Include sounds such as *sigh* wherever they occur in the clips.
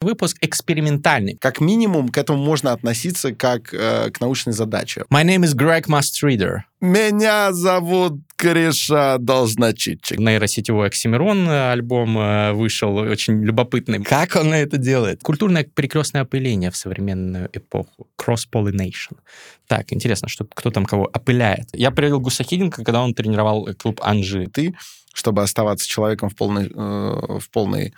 Выпуск экспериментальный. Как минимум, к этому можно относиться как э, к научной задаче. My name is Greg Mustreader. Меня зовут Криша Должночитчик. Нейросетевой Оксимирон э, альбом э, вышел, очень любопытный. Как он это делает? Культурное перекрестное опыление в современную эпоху. Cross-pollination. Так, интересно, что, кто там кого опыляет. Я привел Гусахиденко, когда он тренировал клуб Анжи. Ты, чтобы оставаться человеком в полной, э, в полной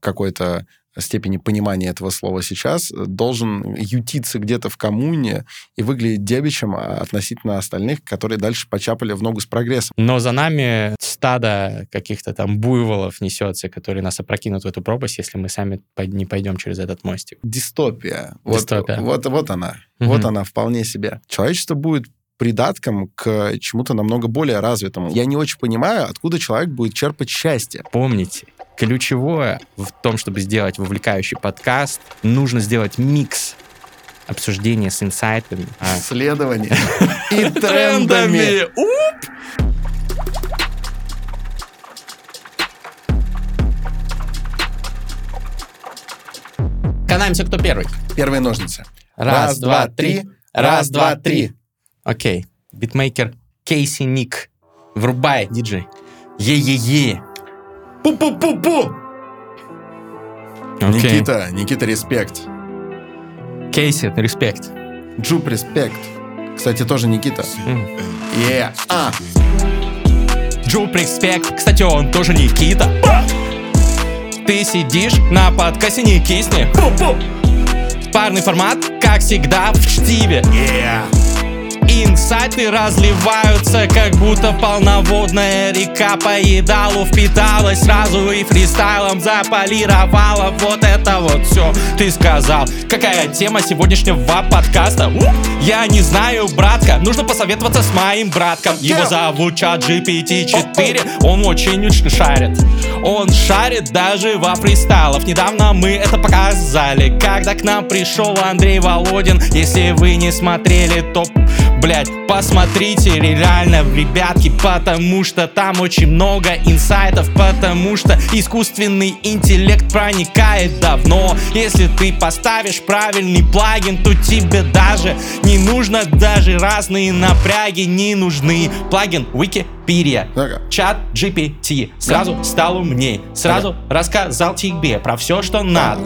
какой-то степени понимания этого слова сейчас, должен ютиться где-то в коммуне и выглядеть дебичем относительно остальных, которые дальше почапали в ногу с прогрессом. Но за нами стадо каких-то там буйволов несется, которые нас опрокинут в эту пропасть, если мы сами не пойдем через этот мостик. Дистопия. Дистопия. Вот, вот, вот она. Угу. Вот она вполне себе. Человечество будет придатком к чему-то намного более развитому. Я не очень понимаю, откуда человек будет черпать счастье. Помните, ключевое в том, чтобы сделать вовлекающий подкаст, нужно сделать микс обсуждения с инсайтами. Исследования *laughs* и трендами. Канаемся, кто первый. Первые ножницы. Раз, два, три. Раз, два, три. Окей. Битмейкер Кейси Ник. Врубай, диджей. Е-е-е. Пу-пу-пу-пу! Окей. Никита, Никита, респект. Кейси, респект. Джуп, респект. Кстати, тоже Никита. Е, а. Джуп, респект. Кстати, он тоже Никита. Ты сидишь на подкасте, не кисни. Парный формат, как всегда, в чтиве. Е. Инсайты разливаются, как будто полноводная река. По едалу впиталась сразу и фристайлом заполировала. Вот это вот все ты сказал. Какая тема сегодняшнего подкаста? Я не знаю, братка, нужно посоветоваться с моим братком. Его зовут чат GPT-4, он очень уж шарит. Он шарит даже во фристайлов. Недавно мы это показали, когда к нам пришел Андрей Володин Если вы не смотрели, то Блять, посмотрите реально, ребятки, потому что там очень много инсайтов, потому что искусственный интеллект проникает давно. Если ты поставишь правильный плагин, то тебе даже не нужно, даже разные напряги не нужны. Плагин Wikipedia, Ага. чат GPT, сразу стал умней, сразу рассказал тебе про все, что надо.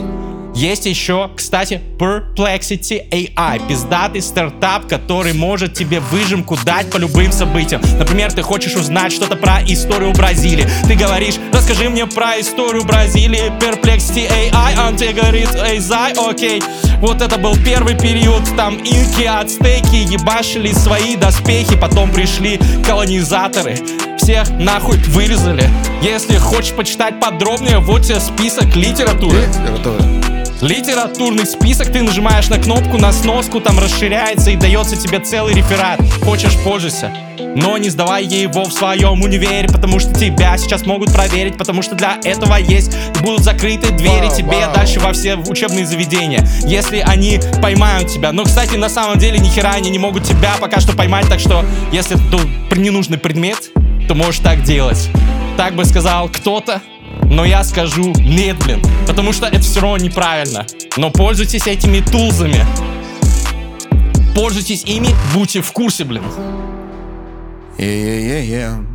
Есть еще, кстати, Perplexity AI, пиздатый стартап, который может тебе выжимку дать по любым событиям. Например, ты хочешь узнать что-то про историю Бразилии. Ты говоришь, расскажи мне про историю Бразилии. Perplexity AI, он тебе говорит, эй, зай, окей. Вот это был первый период, там инки, ацтеки ебашили свои доспехи, потом пришли колонизаторы. Всех нахуй вырезали. Если хочешь почитать подробнее, вот тебе список литературы. Литература. Литературный список, ты нажимаешь на кнопку, на сноску, там расширяется и дается тебе целый реферат. Хочешь, пользуйся. Но не сдавай его в своем универе, потому что тебя сейчас могут проверить, потому что для этого есть будут закрыты двери Вау, тебе вау. дальше во все учебные заведения. Если они поймают тебя. Но, кстати, на самом деле ни хера они не могут тебя пока что поймать, так что если это ненужный предмет, то можешь так делать. Так бы сказал кто-то, но я скажу нет, блин. Потому что это все равно неправильно. Но пользуйтесь этими тулзами. Пользуйтесь ими, будьте в курсе, блин. Е-е-е-е.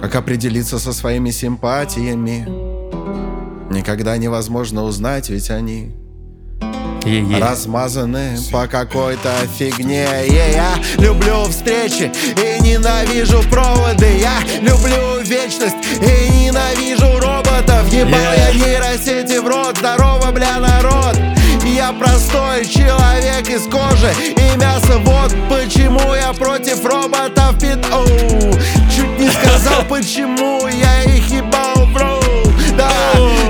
Как определиться со своими симпатиями? Никогда невозможно узнать, ведь они Е-е. размазаны по какой-то фигне. Е, Я люблю встречи и ненавижу проводы. Я люблю вечность и ненавижу роботов. Ебал я нейросети в рот. Здорово, бля, народ. Я простой человек из кожи и мяса. Вот почему я против роботов. Пит... Оу, чуть не сказал, *laughs* почему я их ебал, бро. Да,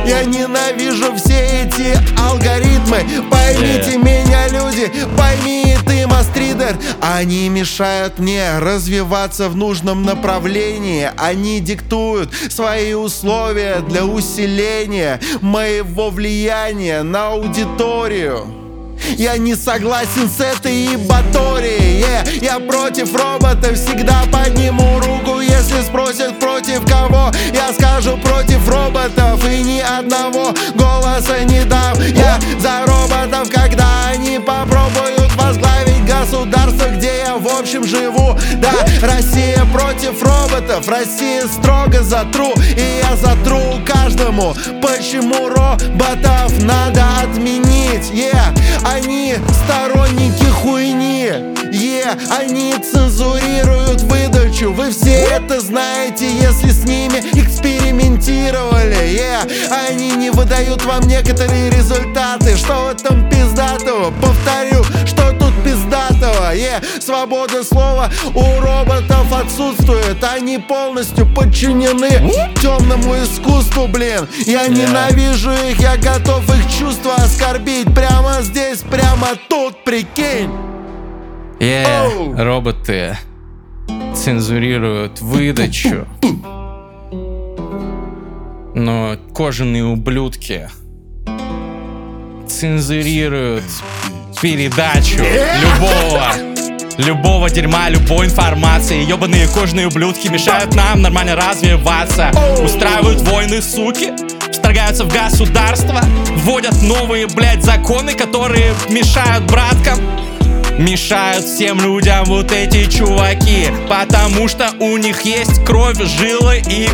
я ненавижу все эти алгоритмы. Поймите Yeah. меня, люди, пойми ты, мастридер. Они мешают мне развиваться в нужном направлении. Они диктуют свои условия для усиления моего влияния на аудиторию. Я не согласен с этой ебаторией yeah. Я против роботов, всегда подниму руку, Если спросят против кого Я скажу против роботов И ни одного голоса не дам. Я за роботов, когда они попробуют возглавить государство Где я в общем живу. Да, Россия против роботов Россия строго затру И я затру каждому Почему роботов надо отменить? Yeah, они сторонники хуйни они цензурируют выдачу. Вы все это знаете, если с ними экспериментировали. Yeah, они не выдают вам некоторые результаты. Что в этом пиздатого? Повторю, что тут пиздатого? Yeah, Свобода слова у роботов отсутствует. Они полностью подчинены темному искусству, блин. Я ненавижу их, я готов их чувства оскорбить. Прямо здесь, прямо тут, прикинь Оу. роботы цензурируют выдачу. Но кожаные ублюдки цензурируют передачу любого. Любого дерьма, любой информации. Ебаные кожаные ублюдки мешают нам нормально развиваться. Устраивают войны, суки. Вторгаются в государство. Вводят новые, блядь, законы, которые мешают браткам Мешают всем людям вот эти чуваки Потому что у них есть кровь, жилы и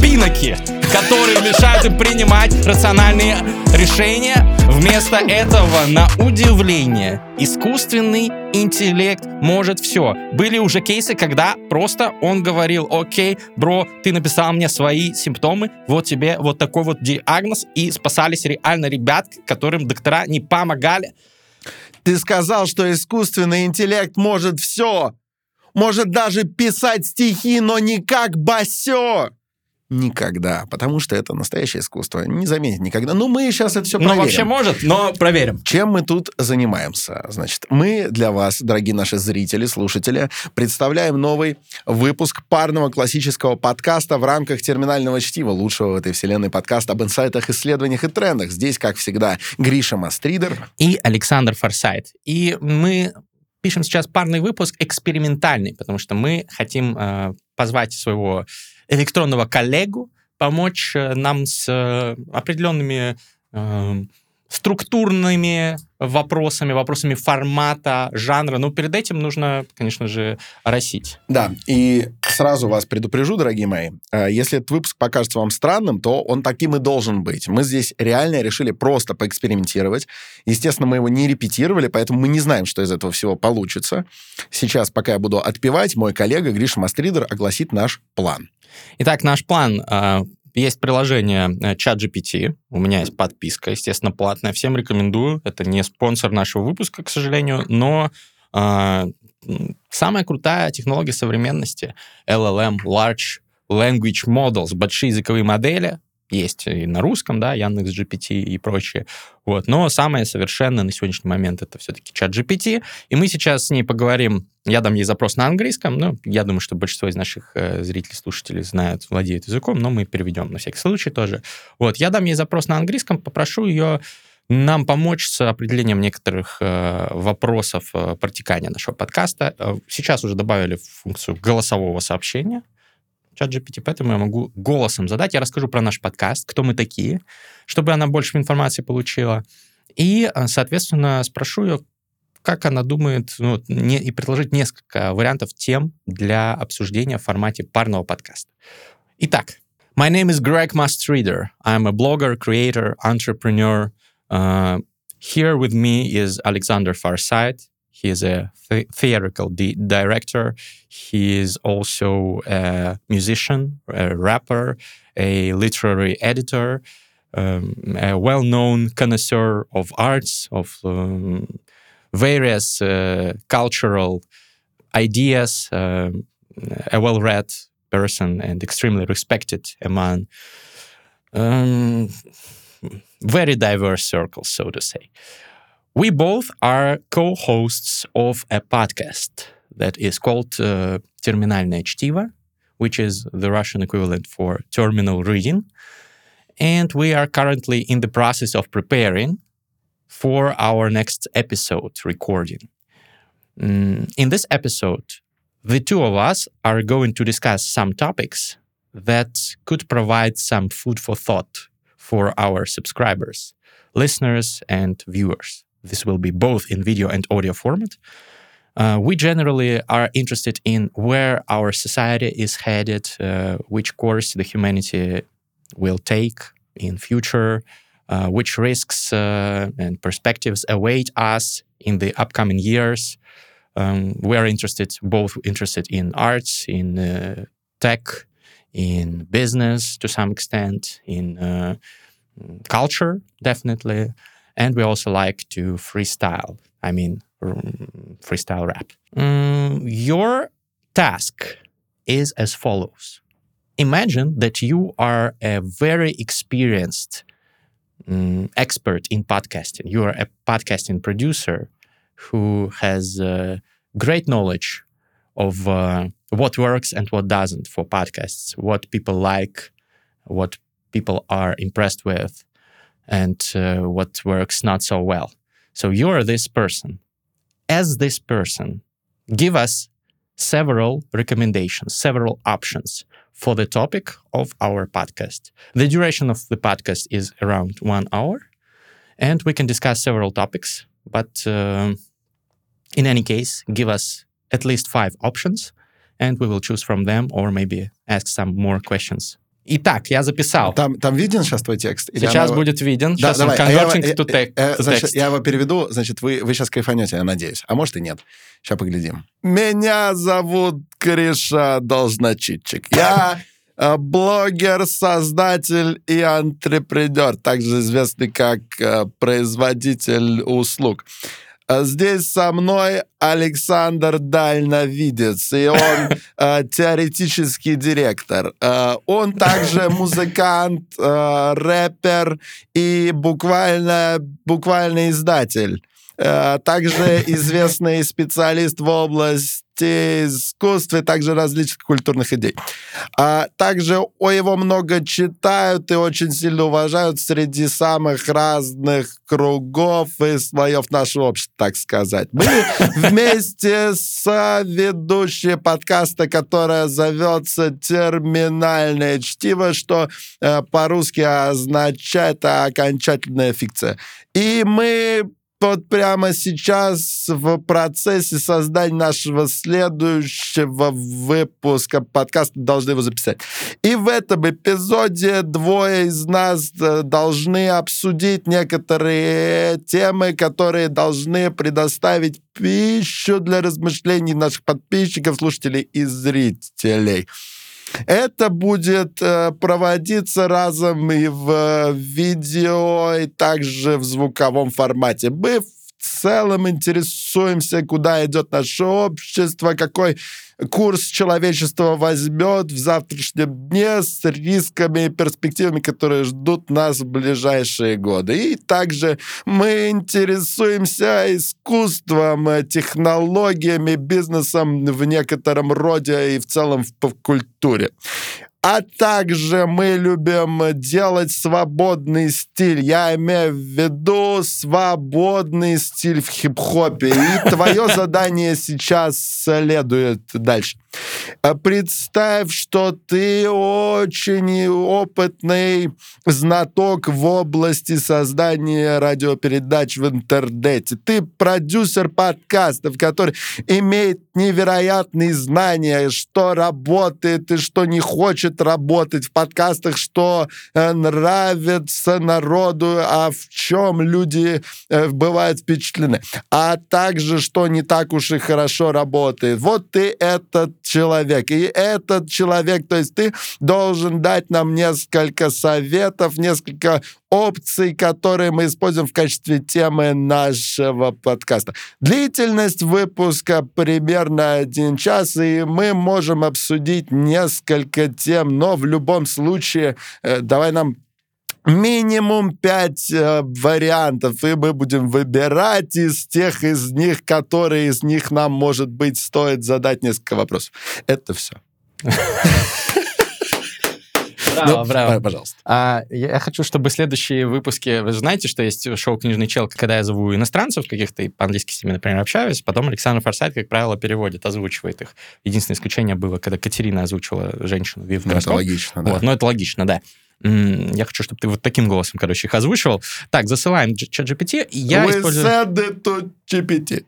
пиноки Которые мешают им принимать рациональные решения. Вместо этого, на удивление, искусственный интеллект может все Были уже кейсы, когда просто он говорил Окей, бро, ты написал мне свои симптомы Вот тебе вот такой вот диагноз И спасались реально ребят, которым доктора не помогали Ты сказал, что искусственный интеллект может все. Может даже писать стихи, но не как Басё. Никогда, потому что это настоящее искусство. Не заметить никогда. Ну, мы сейчас это все Ну проверим. вообще может, но проверим Чем мы тут занимаемся? Значит, мы для вас, дорогие наши зрители, слушатели, представляем новый выпуск парного классического подкаста в рамках терминального чтива, лучшего в этой вселенной подкаста об инсайтах, исследованиях и трендах. Здесь, как всегда, Гриша Мастридер. и Александр Форсайт. И мы пишем сейчас парный выпуск экспериментальный, потому что мы хотим э, позвать своего электронного коллегу, помочь э, нам с э, определенными э, структурными вопросами, вопросами формата, жанра. Но перед этим нужно, конечно же, росить. Да, и сразу вас предупрежу, дорогие мои, э, если этот выпуск покажется вам странным, то он таким и должен быть. Мы здесь реально решили просто поэкспериментировать. Естественно, мы его не репетировали, поэтому мы не знаем, что из этого всего получится. Сейчас, пока я буду отпевать, мой коллега Гриша Мастридер огласит наш план. Итак, наш план. Есть приложение э, ChatGPT. У меня есть подписка, естественно, платная. Всем рекомендую. Это не спонсор нашего выпуска, к сожалению, но э, самая крутая технология современности LLM, Large Language Models, большие языковые модели, есть и на русском, да, Яндекс GPT и прочее. Вот. Но самое совершенное на сегодняшний момент это все-таки чат GPT. И мы сейчас с ней поговорим. Я дам ей запрос на английском. Ну, я думаю, что большинство из наших э, зрителей, слушателей знают, владеют языком, но мы переведем на всякий случай тоже. Вот. Я дам ей запрос на английском, попрошу ее нам помочь с определением некоторых э, вопросов э, протекания нашего подкаста. Э, сейчас уже добавили функцию голосового сообщения чат GPT, поэтому я могу голосом задать. Я расскажу про наш подкаст, кто мы такие, чтобы она больше информации получила. И, э, соответственно, спрошу ее, как она думает, ну, не, и предложить несколько вариантов тем для обсуждения в формате парного подкаста. Итак, my name is Greg Mastreader. I'm a blogger, creator, entrepreneur. Uh, here with me is Alexander Farsight. He is a the- theatrical di- director. He is also a musician, a rapper, a literary editor, um, a well-known connoisseur of arts, of um, various uh, cultural ideas, um, a well-read person and extremely respected among um, very diverse circles, so to say. We both are co-hosts of a podcast that is called uh, Терминальное чтиво, which is the Russian equivalent for terminal reading. And we are currently in the process of preparing for our next episode recording. Mm, in this episode, the two of us are going to discuss some topics that could provide some food for thought for our subscribers, listeners, and viewers. This will be both in video and audio format. Uh, we generally are interested in where our society is headed, uh, which course the humanity will take in future, uh, which risks uh, and perspectives await us in the upcoming years. Um, we are interested, both interested in arts, in uh, tech, in business to some extent, in uh, culture, definitely. And we also like to freestyle. I mean, freestyle rap. Mm, your task is as follows Imagine that you are a very experienced um, expert in podcasting. You are a podcasting producer who has uh, great knowledge of uh, what works and what doesn't for podcasts, what people like, what people are impressed with, and uh, what works not so well. So you're this person as this person, give us several recommendations, several options for the topic of our podcast. The duration of the podcast is around one hour, and we can discuss several topics. But uh, in any case, give us at least five options, and we will choose from them or maybe ask some more questions Итак, я записал. Там, там виден сейчас твой текст? Или сейчас его... будет виден. Да, сейчас давай. он converting а я, to, text, to значит, Я его переведу, значит, вы, вы сейчас кайфанете, я надеюсь. А может и нет. Сейчас поглядим. Меня зовут Криша Должночитчик. Я э, блогер, создатель и антрепренер, также известный как э, производитель услуг. А здесь со мной Александр Дальновидец, и он *laughs* э, теоретический директор. Э, он также *laughs* музыкант, э, рэпер и буквально, буквально издатель. Э, также известный специалист в области искусства и также различных культурных идей. А также о его много читают и очень сильно уважают среди самых разных кругов и слоев нашего общества, так сказать. Мы *laughs* вместе с ведущей подкаста, которая зовется «Терминальное чтиво», что э, по-русски означает окончательная фикция. И мы вот прямо сейчас в процессе создания нашего следующего выпуска подкаста должны его записать. И в этом эпизоде двое из нас э, должны обсудить некоторые темы, которые должны предоставить пищу для размышлений наших подписчиков, слушателей и зрителей. Это будет э, проводиться разом и в э, видео, и также в звуковом формате. Мы в целом интересуемся, куда идет наше общество, какой курс человечества возьмет в завтрашнем дне с рисками и перспективами, которые ждут нас в ближайшие годы. И также мы интересуемся искусством, технологиями, бизнесом в некотором роде и в целом в культуре. А также мы любим делать свободный стиль. Я имею в виду свободный стиль в хип-хопе. И твое задание сейчас следует дальше. А представь, что ты очень опытный знаток в области создания радиопередач в интернете. Ты продюсер подкастов, который имеет невероятные знания, что работает и что не хочет работать в подкастах, что э, нравится народу, а в чем люди э, бывают впечатлены. А также, что не так уж и хорошо работает. Вот ты этот человек. И этот человек, то есть ты должен дать нам несколько советов, несколько опций, которые мы используем в качестве темы нашего подкаста. Длительность выпуска примерно один час, и мы можем обсудить несколько тем, но в любом случае э, давай нам минимум пять э, вариантов, и мы будем выбирать из тех из них, которые из них нам, может быть, стоит задать несколько вопросов. Это все. Браво, Ну, браво. Пожалуйста. А, я хочу, чтобы следующие выпуски... Вы знаете, что есть шоу «Книжный чел», когда я зову иностранцев каких-то, и по-английски с ними, например, общаюсь, потом Александр Форсайт, как правило, переводит, озвучивает их. Единственное исключение было, когда Катерина озвучила женщину Вив Ну, это логично, да. Вот, ну, это логично, да. Я хочу, чтобы ты вот таким голосом, короче, их озвучивал. Так, засылаем чат GPT. Я We использую... said it to GPT.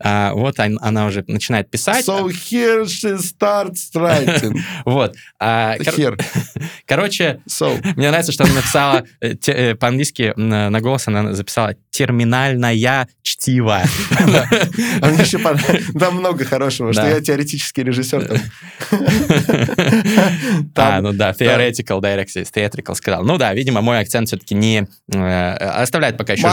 А, вот он- она уже начинает писать. So here she starts writing. *laughs* Вот. А, кор- Here. *laughs* Короче, So. мне нравится, что она написала э, те- э, по-английски на, на голос, она записала терминальная чтиво. А мне еще. *laughs* Там много хорошего, что я теоретический режиссер. А, ну да, theoretical direction, theatrical сказал. Ну да, видимо, мой акцент все-таки не э, оставляет пока еще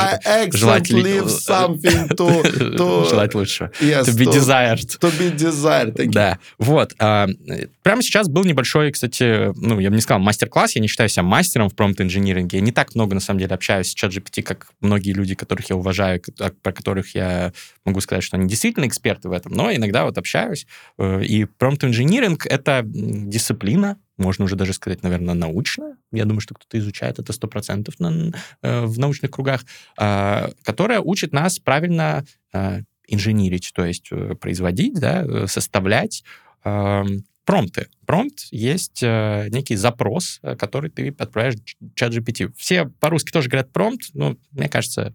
желать лучшего. yes, To be desired. to be desired. Да, вот. а, э, Прямо сейчас был небольшой, кстати, ну, я бы не сказал мастер-класс, я не считаю себя мастером в промпт-инжиниринге. Я не так много, на самом деле, общаюсь с ChatGPT, как многие люди, которых я уважаю, ко- про которых я могу сказать, что они действительно эксперты в этом, но иногда вот общаюсь. э, И промпт-инжиниринг — это дисциплина, можно уже даже сказать, наверное, научная. Я думаю, что кто-то изучает это 100% на, э, в научных кругах, а, которая учит нас правильно а, инженерить, то есть э, производить, да, э, составлять эм, промпты. Промпт есть э, некий запрос, э, который ты отправляешь чат GPT. Все по-русски тоже говорят промпт, но мне кажется,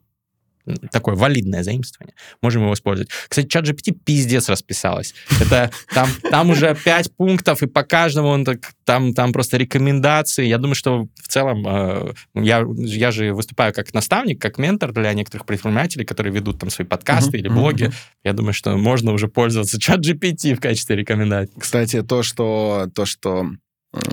такое валидное заимствование. Можем его использовать. Кстати, чат GPT пиздец расписалась. Это там, там уже пять пунктов, и по каждому он так, там, там просто рекомендации. Я думаю, что в целом э, я, я же выступаю как наставник, как ментор для некоторых предпринимателей, которые ведут там свои подкасты Мгм, или блоги. мгм. Я думаю, что можно уже пользоваться чат GPT в качестве рекомендаций. Кстати, то, что, то, что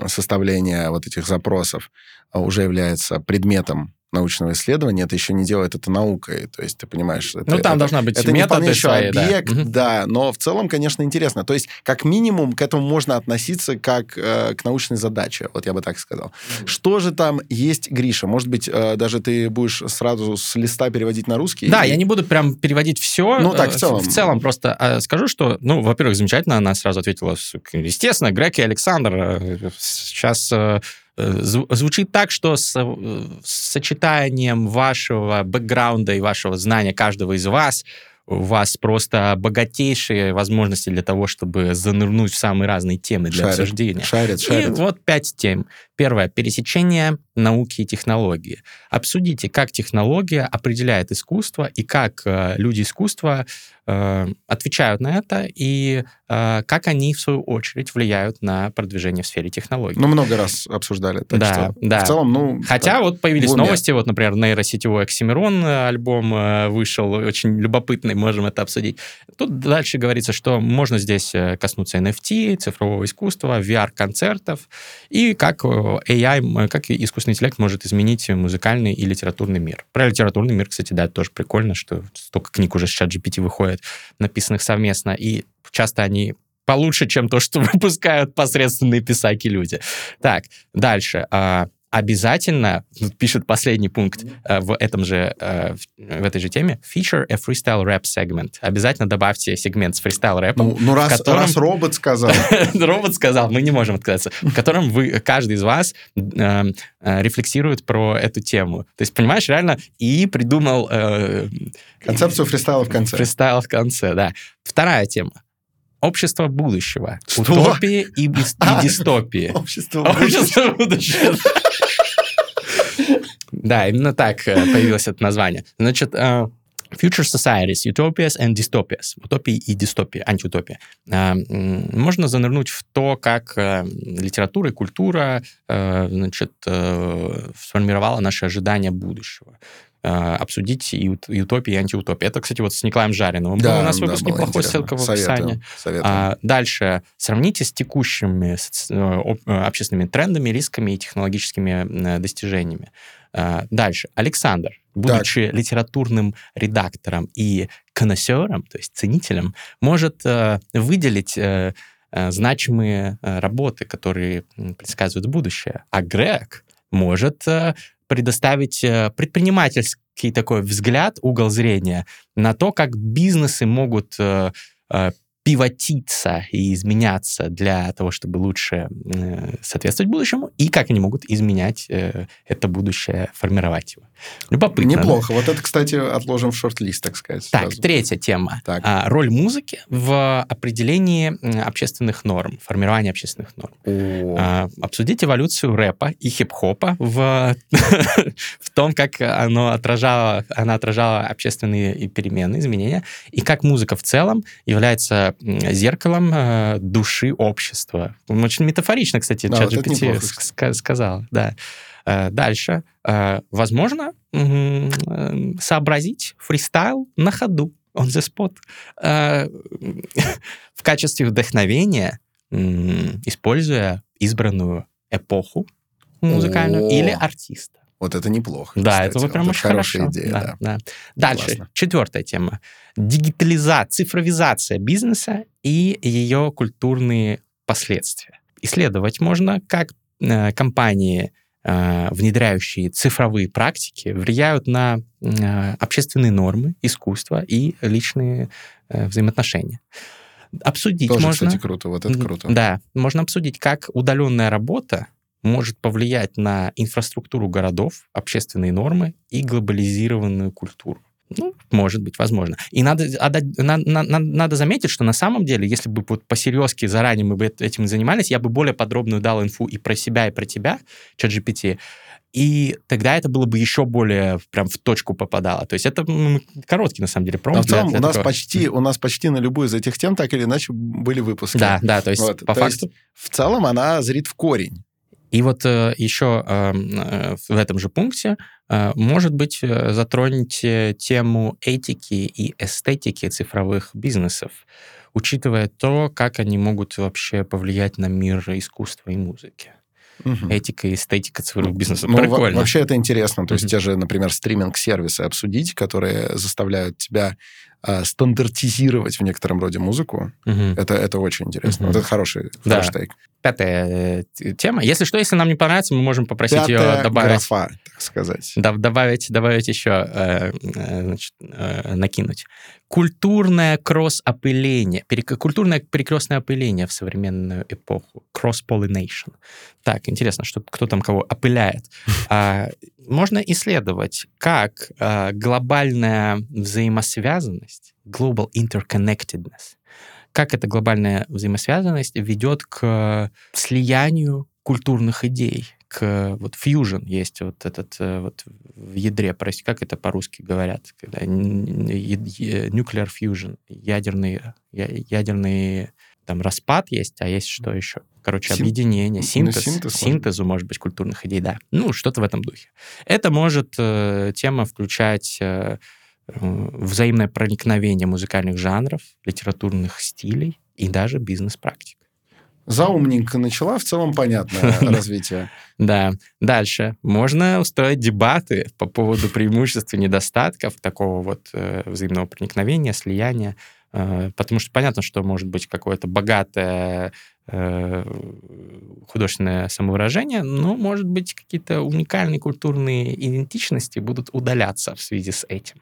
составление вот этих запросов а, уже является предметом научного исследования, это еще не делает это наукой. То есть ты понимаешь... Это, ну, там это- должна быть это не вполне методы еще свои, да. объект, Мгм. да. но в целом, конечно, интересно. То есть, как минимум, к этому можно относиться как э, к научной задаче, вот я бы так сказал. Что же там есть, Гриша? Может быть, э, даже ты будешь сразу с листа переводить на русский? Да, И- я не буду прям переводить все. Ну, так, в целом. В целом просто э, скажу, что, ну, во-первых, замечательно, она сразу ответила, естественно, Грег и Александр. э, Сейчас э, э, звучит так, что с, э, с сочетанием вашего бэкграунда и вашего знания каждого из вас у вас просто богатейшие возможности для того, чтобы занырнуть в самые разные темы для Шарит, обсуждения. Шарит, И шарит. вот пять тем. Первое. Пересечение науки и технологии. Обсудите, как технология определяет искусство и как э, люди искусства э, отвечают на это и э, как они, в свою очередь, влияют на продвижение в сфере технологий. Ну, много раз обсуждали. Так Да, что, да. В целом, ну... Хотя так, вот появились новости, вот, например, нейросетевой Оксимирон э, альбом э, вышел, очень любопытный, можем это обсудить. Тут дальше говорится, что можно здесь э, коснуться NFT, цифрового искусства, VR-концертов, и как э, AI, м, как искусственный интеллект может изменить музыкальный и литературный мир. Про литературный мир, кстати, да, тоже прикольно, что столько книг уже с чат GPT выходит, написанных совместно, и часто они получше, чем то, что *laughs* выпускают посредственные писаки люди. Так, дальше. Обязательно, *laughs* пишет последний пункт э, в этом же, э, в, этой же теме, feature a freestyle rap segment. Обязательно добавьте сегмент с фристайл рэпом. Ну, ну раз, котором- раз робот сказал. *laughs* Робот сказал, мы не можем отказаться, в котором вы, каждый из вас э, э, рефлексирует про эту тему. То есть, понимаешь, реально и придумал э, Концепцию фристайла в конце. фристайл в конце, да. Вторая тема. Общество будущего. Что? Утопии и, и А. *laughs* дистопии. Общество. Общество будущего. Да, именно так э, появилось это название. Значит, э, Future Societies, Utopias and Dystopias. Утопии и дистопии, антиутопия. Э, Можно занырнуть в то, как литература и культура значит, сформировала наши ожидания будущего. Э, Обсудить и ут- и утопии, и антиутопии. Это, кстати, вот с Николаем Жариновым. был у нас да, выпуск было неплохой, ссылка в описании. советую. А, дальше. Сравните с текущими э, э, общественными трендами, рисками и технологическими достижениями. А, Дальше. Александр, будучи литературным редактором и конносером, то есть ценителем, может э, выделить э, значимые работы, которые предсказывают будущее. А Грег может предоставить э, предпринимательский такой взгляд, угол зрения на то, как бизнесы могут э, э, пивотиться и изменяться для того, чтобы лучше э, соответствовать будущему, и как они могут изменять э, это будущее, формировать его. Любопытно. Неплохо. Да? Вот это, кстати, отложим в шорт-лист, так сказать. Так, сразу. третья тема. Так. А, роль музыки в определении общественных норм, формировании общественных норм. А, обсудить эволюцию рэпа и хип-хопа в, *laughs* в том, как оно отражало, она отражала общественные перемены, изменения, и как музыка в целом является зеркалом э, души общества. Очень метафорично, кстати, да, чат вот GPT сказал. Да. Э, дальше. Э, возможно, э, сообразить фристайл на ходу, on the spot, э, *laughs* в качестве вдохновения, используя избранную эпоху музыкальную О, или артиста. Вот это неплохо. Да, кстати. это вот прям вот очень хорошая хорошо. идея. Да, да. Да. Дальше, Классно. четвертая тема. Дигитализация, цифровизация бизнеса и ее культурные последствия. Исследовать можно, как э, компании, э, внедряющие цифровые практики, влияют на э, общественные нормы, искусство и личные э, взаимоотношения обсудить Тоже, можно. кстати, круто, вот это круто. Да, можно обсудить, как удаленная работа может повлиять на инфраструктуру городов, общественные нормы и глобализированную культуру. Ну, может быть, возможно. И надо, отдать, надо, надо, надо заметить, что на самом деле, если бы вот по-серьезки заранее мы бы этим занимались, я бы более подробную дал инфу и про себя, и про тебя, чат GPT, и тогда это было бы еще более прям в точку попадало. То есть это короткий, на самом деле, промп. в целом у нас, такого... почти, у нас почти на любую из этих тем так или иначе были выпуски. Да, да, то есть вот. по то факту... Есть, в целом она зрит в корень. И вот э, еще эм, э, в этом же пункте, э, может быть, затронете тему этики и эстетики цифровых бизнесов, учитывая то, как они могут вообще повлиять на мир искусства и музыки. Угу. Этика и эстетика цифровых бизнесов. Ну, Прикольно. Вообще это интересно. То угу. есть те же, например, стриминг-сервисы обсудить, которые заставляют тебя э, стандартизировать в некотором роде музыку. Угу. Это, это очень интересно. Угу. Вот это хороший, да. хороший тейк пятая э, тема. Если что, если нам не понравится, мы можем попросить Пятая ее добавить. графа, так сказать. добавить, добавить еще, э, э, значит, э, накинуть. Культурное кросс-опыление, перек, культурное перекрестное опыление в современную эпоху. Cross-pollination. Так, интересно, что, кто там кого опыляет. *laughs* А, можно исследовать, как а, глобальная взаимосвязанность, global interconnectedness, как эта глобальная взаимосвязанность ведет к слиянию культурных идей, к вот fusion есть вот этот э, вот в ядре, прости, как это по-русски говорят, когда nuclear fusion, ядерный, ядерный там распад есть, а есть что еще? Короче, Син... объединение, синтез, ну, синтез синтезу, может быть, культурных идей, да. Ну, что-то в этом духе. Это может э, тема включать э, взаимное проникновение музыкальных жанров, литературных стилей и даже бизнес-практик. Заумненько начала, в целом понятное *laughs* развитие. Да. Дальше. Можно устроить дебаты по поводу преимуществ и недостатков такого вот э, взаимного проникновения, слияния. Э, потому что понятно, что может быть какое-то богатое э, художественное самовыражение, но, может быть, какие-то уникальные культурные идентичности будут удаляться в связи с этим.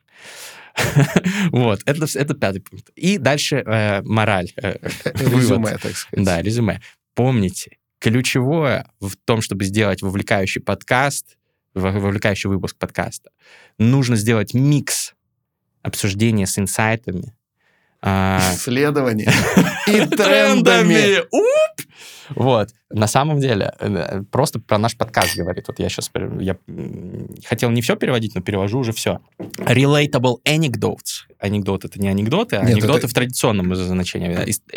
*laughs* Вот, это, это пятый пункт. И дальше э, мораль. Э, *laughs* резюме, так сказать. Да, резюме. Помните, ключевое в том, чтобы сделать вовлекающий подкаст, вовлекающий выпуск подкаста, нужно сделать микс обсуждения с инсайтами, исследований *laughs* и трендами. Вот. На самом деле, э, просто про наш подкаст говорит. Вот я сейчас я хотел не все переводить, но перевожу уже все. Relatable anecdotes. Анекдот — это не анекдоты, а Нет, анекдоты это... в традиционном значении.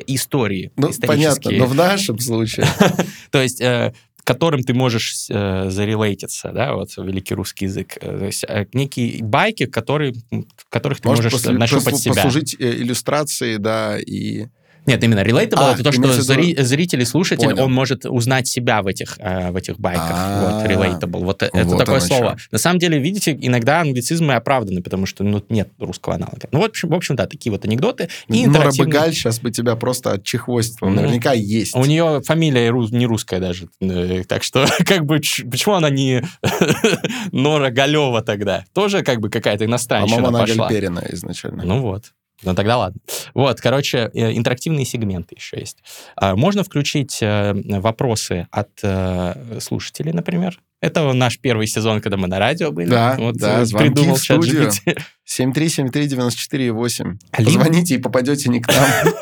Истории. Ну, понятно, но в нашем случае. *laughs* То есть э, которым ты можешь э, зарелейтиться, да, вот великий русский язык. Э, то есть э, некие байки, которые, в которых ты Может, можешь после, нащупать себя. послужить э, иллюстрацией, да, и нет, именно relatable а, это то, что зри, зритель и слушатель, Понял. он может узнать себя в этих, э, в этих байках. А, вот, relatable. Вот, это вот такое слово. Что. На самом деле, видите, иногда англицизмы оправданы, потому что ну, нет русского аналога. Ну, вот, в общем, да, такие вот анекдоты. И Нора Бегаль сейчас бы тебя просто отчехвостила. Ну, Наверняка есть. У нее фамилия не русская даже. Э, так что, *laughs* как бы, почему она не *laughs* Нора Галева тогда? Тоже как бы какая-то иностранщина По-моему, она пошла. Гальперина изначально. Ну вот. Ну тогда ладно. Вот, короче, э, интерактивные сегменты еще есть. А, можно включить э, вопросы от э, слушателей, например. Это наш первый сезон, когда мы на радио были. Да, вот, да, придумал в студию. ChatGPT. 7373948. Либо- Позвоните и попадете не к нам.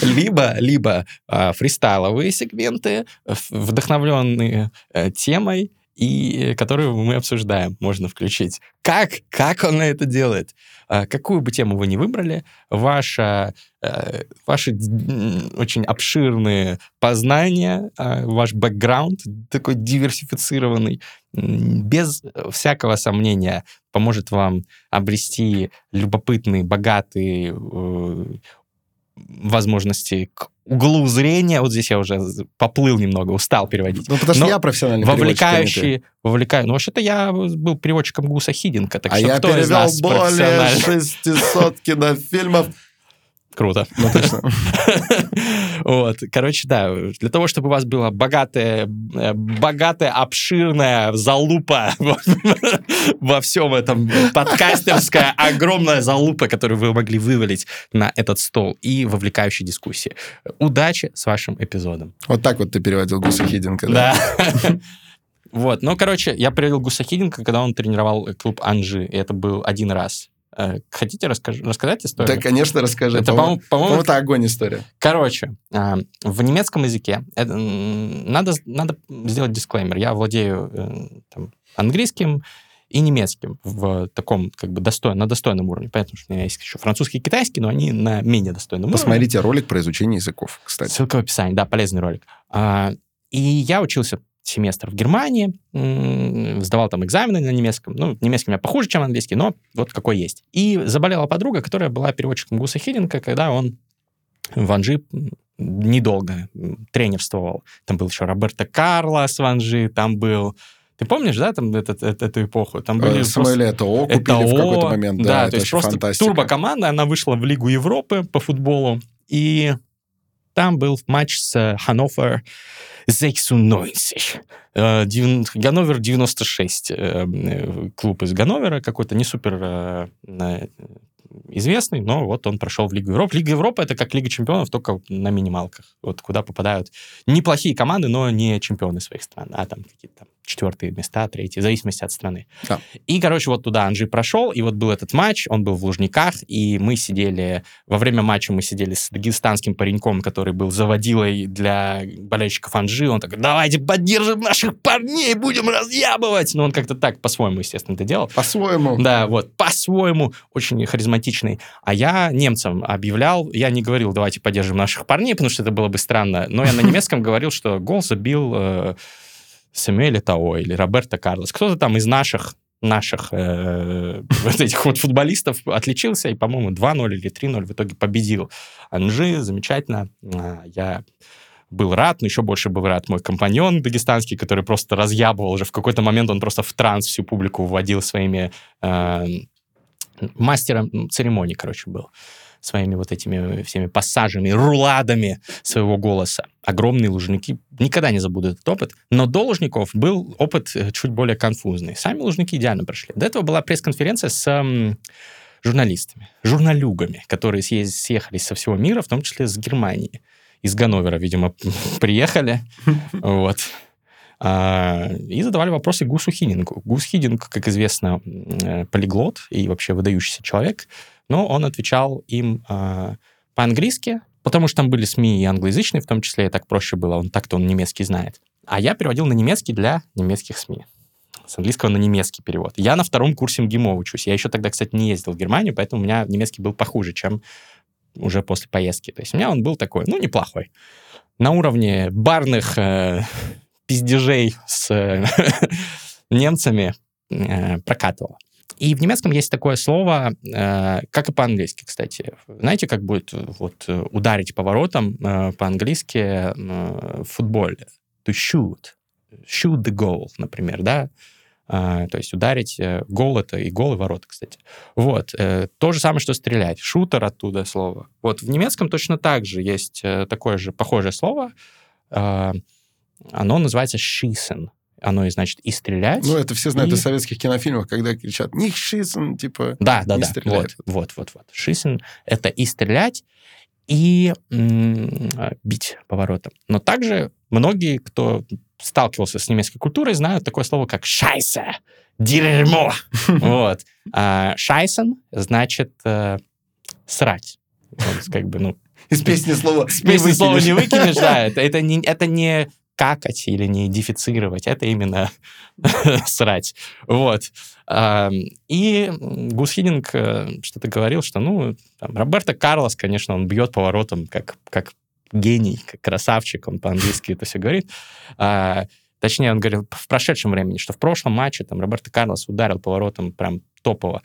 *laughs* либо, либо фристайловые сегменты, вдохновленные темой, и э, которые мы обсуждаем, можно включить. Как, как он это делает? А, какую бы тему вы ни выбрали, ваша, э, ваши очень обширные познания, а, ваш бэкграунд такой диверсифицированный, без всякого сомнения поможет вам обрести любопытный, богатый э, возможности к углу зрения. Вот здесь я уже поплыл немного, устал переводить. Ну, потому что Но я профессиональный. Вовлекающий, вовлекаю. Ну, вообще-то я был переводчиком Гуса Хидинга, так А что я кто перевел более профессиональный? 600 кинофильмов. Круто. Ну, точно. *laughs* Вот, короче, да, для того, чтобы у вас была богатая, э, богатая, обширная залупа *laughs* во- всем этом, подкастерская огромная залупа, которую вы могли вывалить на этот стол и вовлекающей дискуссии. Удачи с вашим эпизодом. Вот так вот ты переводил Гуса Хидинга, да? Да. *laughs* Вот, ну, короче, я привел Гуса Хидинга, когда он тренировал клуб Анжи, и это был один раз. Э, Хотите расскажу- рассказать историю? Да, конечно, расскажи. Это, По-моему, по-моему, по-моему, это огонь история. Короче, а, в немецком языке это, надо, надо сделать дисклеймер. Я владею э, там, английским и немецким в таком как бы достойном, на достойном уровне. Понятно, что у меня есть еще французский и китайский, но они на менее достойном уровне. Посмотрите ролик про изучение языков, кстати. Ссылка в описании, да, полезный ролик. А, и я учился семестр в Германии, сдавал там экзамены на немецком. Ну, немецкий у меня похуже, чем английский, но вот какой есть. И заболела подруга, которая была переводчиком Гуса Хидинга, когда он в Анжи недолго тренерствовал. Там был еще Роберто Карлос в Анжи, там был... Ты помнишь, да, там этот- этот- эту эпоху? Там были Э, просто- Самуэля ЭТО купили в ЭТО, какой-то момент. Да, это то есть просто фантастика. турбокоманда, она вышла в Лигу Европы по футболу, и там был матч с Ханновер 96. Э, Ганновер 96. э, э, Клуб из Ганновера, какой-то не супер известный, но вот он прошел в Лигу Европы. Лига Европы — это как Лига Чемпионов, только на минималках. Вот куда попадают неплохие команды, но не чемпионы своих стран, а там какие-то там четвертые места, третьи, в зависимости от страны. Да. И, короче, вот туда Анжи прошел, и вот был этот матч, он был в Лужниках, и мы сидели, во время матча мы сидели с дагестанским пареньком, который был заводилой для болельщиков Анжи, он такой, давайте поддержим наших парней, будем разъябывать. Ну, он как-то так по-своему, естественно, это делал. По-своему. Да, вот, по-своему, очень харизматичный. А я немцам объявлял, я не говорил, давайте поддержим наших парней, потому что это было бы странно, но я на немецком говорил, что гол забил э, Сэмюэль Этао или Роберто Карлос. Кто-то там из наших наших э, *laughs* вот этих вот футболистов отличился и, по-моему, 2-0 или 3-0 в итоге победил Анжи. Замечательно. А, Я был рад, но еще больше был рад мой компаньон дагестанский, который просто разъябывал уже в какой-то момент, он просто в транс всю публику вводил своими э, мастером церемонии, короче, был своими вот этими всеми пассажами, руладами своего голоса. Огромные лужники. Никогда не забуду этот опыт. Но до лужников был опыт э, чуть более конфузный. Сами лужники идеально прошли. До этого была пресс-конференция с м, журналистами, журналюгами, которые съехались со всего мира, в том числе с Германии. Из Ганновера, видимо, *laughs* приехали. Вот. А, И задавали вопросы Гусу Хидингу. Гус Хидинг, как известно, э, полиглот и вообще выдающийся человек, но он отвечал им а, по-английски, потому что там были СМИ и англоязычные, в том числе, и так проще было, он так-то он немецкий знает. А я переводил на немецкий для немецких СМИ. С английского на немецкий перевод. Я на втором курсе МГИМО учусь. Я еще тогда, кстати, не ездил в Германию, поэтому у меня немецкий был похуже, чем уже после поездки. То есть у меня он был такой, ну, неплохой. На уровне барных э, пиздежей с э, *laughs* немцами э, прокатывало. И в немецком есть такое слово, э, как и по-английски, кстати. Знаете, как будет э, вот э, ударить поворотом э, по-английски э, в футболе? To shoot. Shoot the goal, например, да? А, то есть ударить э, гол это и гол, и ворота, кстати. Вот. э, то же самое, что стрелять. Шутер оттуда слово. Вот в немецком точно так же есть э, такое же похожее слово. А, оно называется schießen. Оно и значит и стрелять. Ну, это все знают и... из советских кинофильмов, когда кричат «Них шисен», типа Да, да, да. стреляет. Вот, вот, вот, вот. Шисен — это и стрелять, и а, бить поворотом. Но также многие, кто сталкивался с немецкой культурой, знают такое слово, как «шайсе», «дерьмо». *laughs* Вот. А «Шайсен» значит э, «срать». Как бы, ну, Из песни слова с песни слова не выкинешь. да, *laughs* это, не, это не какать или не дефицировать, это именно *laughs* срать. Вот. И м, Гус Хидинг э, что-то говорил, что, ну, там, Роберто Карлос, конечно, он бьет поворотом как, как гений, как красавчик, он по-английски это все говорит. А, Точнее, он говорил в прошедшем времени, что в прошлом матче там Роберто Карлос ударил поворотом прям топово.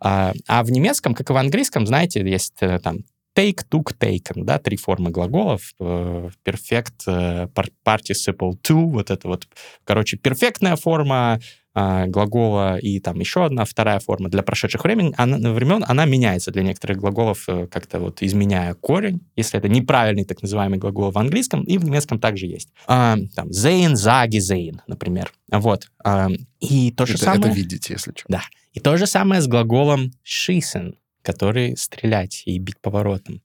А, а в немецком, как и в английском, знаете, есть э, там take, took, taken, да, три формы глаголов. э, Perfect, э, par- participle to, вот это вот, короче, перфектная форма а, глагола и там еще одна вторая форма для прошедших времен, она, времен, она меняется для некоторых глаголов, э, как-то вот изменяя корень, если это неправильный так называемый глагол в английском, и в немецком также есть. А, там, sehen, sage, sehen, например. Вот. А, и то же Это, самое... это видите, если что. Да. И то же самое с глаголом schießen, который стрелять и бить поворотом.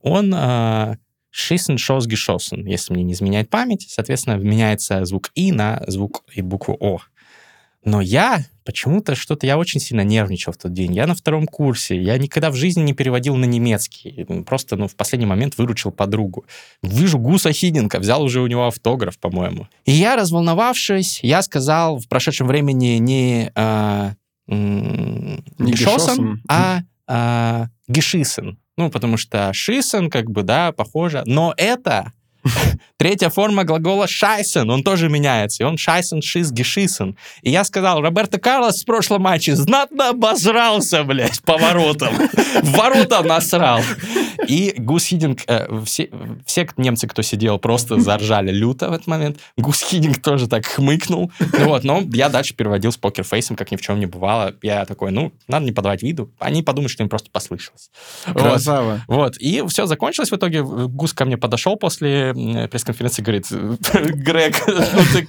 Он э, schießen, schoss, geschossen, если мне не изменяет память. Соответственно, меняется звук «и» на звук и букву «о». Но я почему-то что-то, я очень сильно нервничал в тот день. Я на втором курсе, я никогда в жизни не переводил на немецкий. Просто, ну, в последний момент выручил подругу. Вижу Гуса Хиденко, взял уже у него автограф, по-моему. И я, разволновавшись, я сказал в прошедшем времени не э, Не Гешосен. а, а Гешисен. Ну, потому что Шисен, как бы, да, похоже. Но это *laughs* третья форма глагола шайсен, он тоже меняется. И он шайсен, шис, гешисен. И я сказал, Роберто Карлос в прошлом матче знатно обосрался, блядь, поворотом. *laughs* В ворота насрал. И Гус Хидинг, э, все, все немцы, кто сидел, просто заржали люто в этот момент. Гус Хидинг тоже так хмыкнул. Ну вот, но я дальше переводил с покерфейсом, как ни в чем не бывало. Я такой, ну, надо не подавать виду. Они подумают, что им просто послышалось. Вот. Красава. Вот, и все закончилось. В итоге Гус ко мне подошел после пресс-конференции говорит, Грег, ну ты,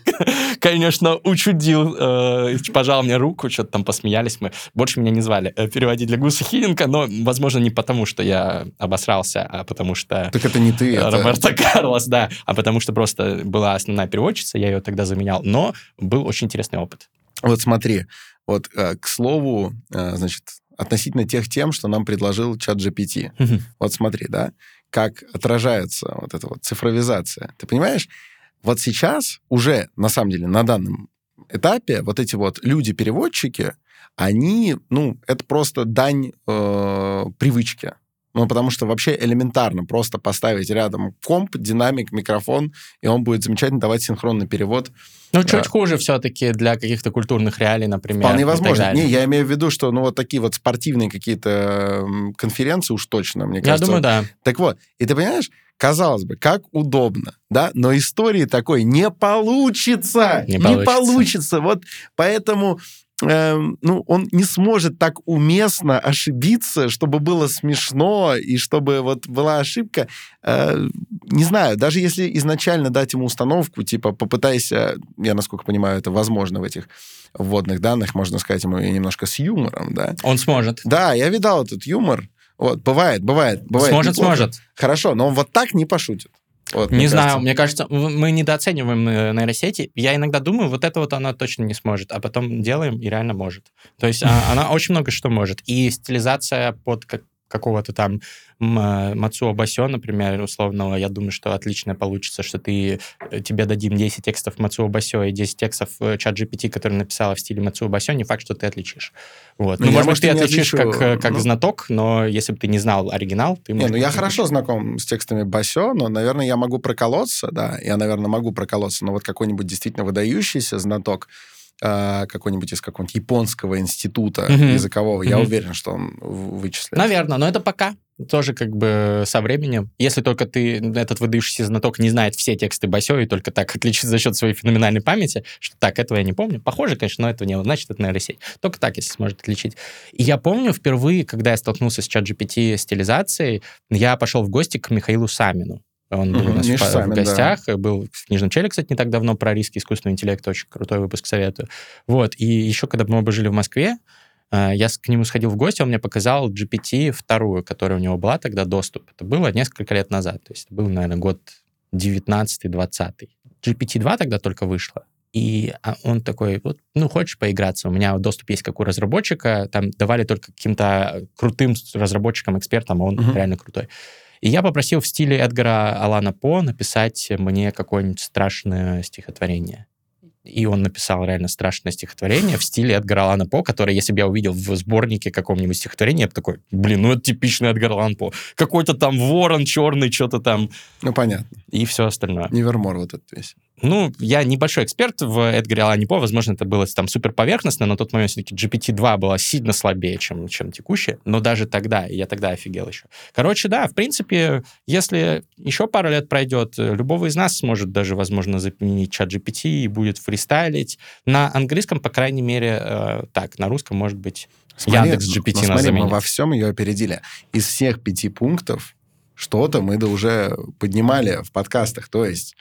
конечно, учудил, э, пожал мне руку, что-то там посмеялись мы. Больше меня не звали э, переводить для Гуса Хиденко, но, возможно, не потому, что я обосрался, а потому что... Так это не ты, это... Роберто Карлос, да, а потому что просто была основная переводчица, я ее тогда заменял, но был очень интересный опыт. Вот смотри, вот, э, к слову, значит, относительно тех тем, что нам предложил чат GPT. Вот смотри, да, как отражается вот эта вот цифровизация. Ты понимаешь, вот сейчас уже, на самом деле, на данном этапе вот эти вот люди-переводчики, они, ну, это просто дань э, привычке. Ну, потому что вообще элементарно просто поставить рядом комп, динамик, микрофон, и он будет замечательно давать синхронный перевод. Ну, Да. чуть хуже все-таки для каких-то культурных реалий, например. Вполне возможно. Не, я имею в виду, что ну вот такие вот спортивные какие-то конференции уж точно, мне Я кажется. думаю, да. Так вот, и ты понимаешь, казалось бы, как удобно, да, но истории такой не получится. Не Не получится. получится. Вот поэтому эм, ну, он не сможет так уместно ошибиться, чтобы было смешно и чтобы вот была ошибка. Э, не знаю, даже если изначально дать ему установку, типа попытайся, я насколько понимаю, это возможно в этих вводных данных, можно сказать ему немножко с юмором, да. Он сможет. Да, я видал этот юмор. Вот, бывает, бывает, бывает. сможет, неплохо. сможет. Хорошо, но он вот так не пошутит. Вот, Не знаю, кажется. мне кажется, мы недооцениваем э, нейросети. Я иногда думаю, вот это вот она точно не сможет, а потом делаем и реально может. То есть а, она очень много что может. И стилизация под какого-то там э, Мацуо Басё, например, условного, я думаю, что отлично получится, что ты, э, тебе дадим 10 текстов Мацуо Басё и 10 текстов э, чат GPT, который написала в стиле Мацуо Басё, не факт, что ты отличишь. Вот. Ну, Ну, я, может ты отличишь отличу, как, как ну. знаток, но если бы ты не знал оригинал, ты... Не, ну я не хорошо знаком с текстами Басё, но, наверное, я могу проколоться, да, я, наверное, могу проколоться, но вот какой-нибудь действительно выдающийся знаток э, какой-нибудь из какого-нибудь японского института Мгм. языкового, я Мгм. уверен, что он вычислит. Наверное, но это пока. Тоже как бы со временем. Если только ты, этот выдающийся знаток, не знает все тексты Басё и только так *laughs* отличит за счет своей феноменальной памяти, что так, этого я не помню. Похоже, конечно, но этого не значит, это нейросеть. Только так, если сможет отличить. И я помню впервые, когда я столкнулся с ChatGPT стилизацией, я пошел в гости к Михаилу Самину. Он был Мгм, у нас в, в Самин, да. гостях, был в «Книжном челе», кстати, не так давно, про риски искусственного интеллекта, очень крутой выпуск, советую. Вот, и еще, когда мы оба жили в Москве, э, я к нему сходил в гости, он мне показал GPT вторую, которая у него была тогда доступ. Это было несколько лет назад, то есть это был, наверное, год 19-20. GPT-2 тогда только вышло. И а, он такой, вот, ну, хочешь поиграться? У меня доступ есть как у разработчика, там давали только каким-то крутым разработчикам, экспертам, а он Мгм. реально крутой. И я попросил в стиле Эдгара Алана По написать мне какое-нибудь страшное стихотворение. И он написал реально страшное стихотворение в стиле Эдгара Алана По, которое, если бы я увидел в сборнике каком-нибудь стихотворения, я бы такой, блин, ну это типичный Эдгар Алан По. Какой-то там ворон черный, что-то там, Ну, понятно. и все остальное. Невермор вот этот весь. Ну, я небольшой эксперт в Эдгаре Алане По, возможно, это было там супер поверхностно, но на тот момент все-таки GPT-2 была сильно слабее, чем, чем текущая, но даже тогда, я тогда офигел еще. Короче, да, в принципе, если еще пару лет пройдет, любого из нас сможет даже, возможно, заменить чат GPT и будет фристайлить. На английском, по крайней мере, э, так, на русском, может быть, Яндекс ну, GPT ну, нас смотри, мы во всем ее опередили. Из всех пяти пунктов что-то мы да уже поднимали в подкастах. То есть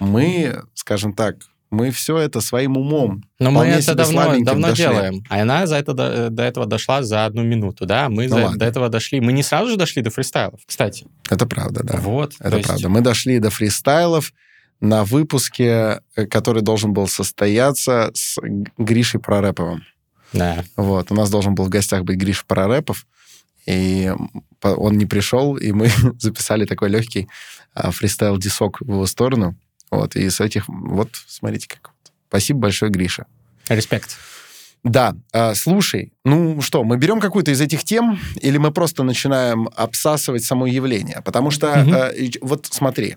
мы, скажем так, мы все это своим умом. Но мы это давно, давно дошли. делаем. А она за это до, до этого дошла за одну минуту, да? Мы Ну за- ладно. до этого дошли. Мы не сразу же дошли до фристайлов, кстати. Это правда, да. Вот. то Это есть- правда. Мы дошли до фристайлов на выпуске, э, который должен был состояться с Гришей Прореповым. Да. Вот. У нас должен был в гостях быть Гриша Прорепов, и он не пришел, и мы *laughs* записали такой легкий а, фристайл-дисок в его сторону. Вот. И с этих... Вот, смотрите, как... вот. Спасибо большое, Гриша. Респект. Да, а, слушай, ну что, мы берем какую-то из этих тем, или мы просто начинаем обсасывать само явление? Потому что, а, и- вот смотри,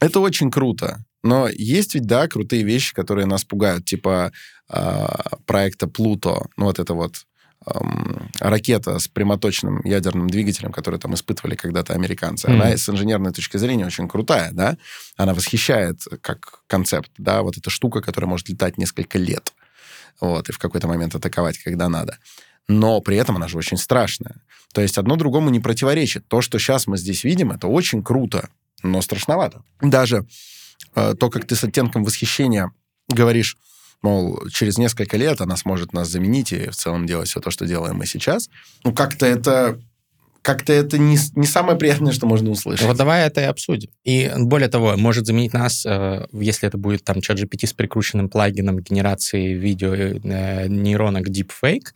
это очень круто, но есть ведь, да, крутые вещи, которые нас пугают, типа а, проекта Плуто, ну вот это вот ракета с прямоточным ядерным двигателем, который там испытывали когда-то американцы. Мгм. Она с инженерной точки зрения очень крутая, да? Она восхищает как концепт, да, вот эта штука, которая может летать несколько лет вот, и в какой-то момент атаковать, когда надо. Но при этом она же очень страшная. То есть одно другому не противоречит. То, что сейчас мы здесь видим, это очень круто, но страшновато. Даже э, то, как ты с оттенком восхищения говоришь, мол, через несколько лет она сможет нас заменить и в целом делать все то, что делаем мы сейчас, ну, как-то это как-то это не, не самое приятное, что можно услышать. Вот давай это и обсудим. И более того, может заменить нас, э, если это будет там чат GPT с прикрученным плагином генерации видео э, нейронок Deepfake,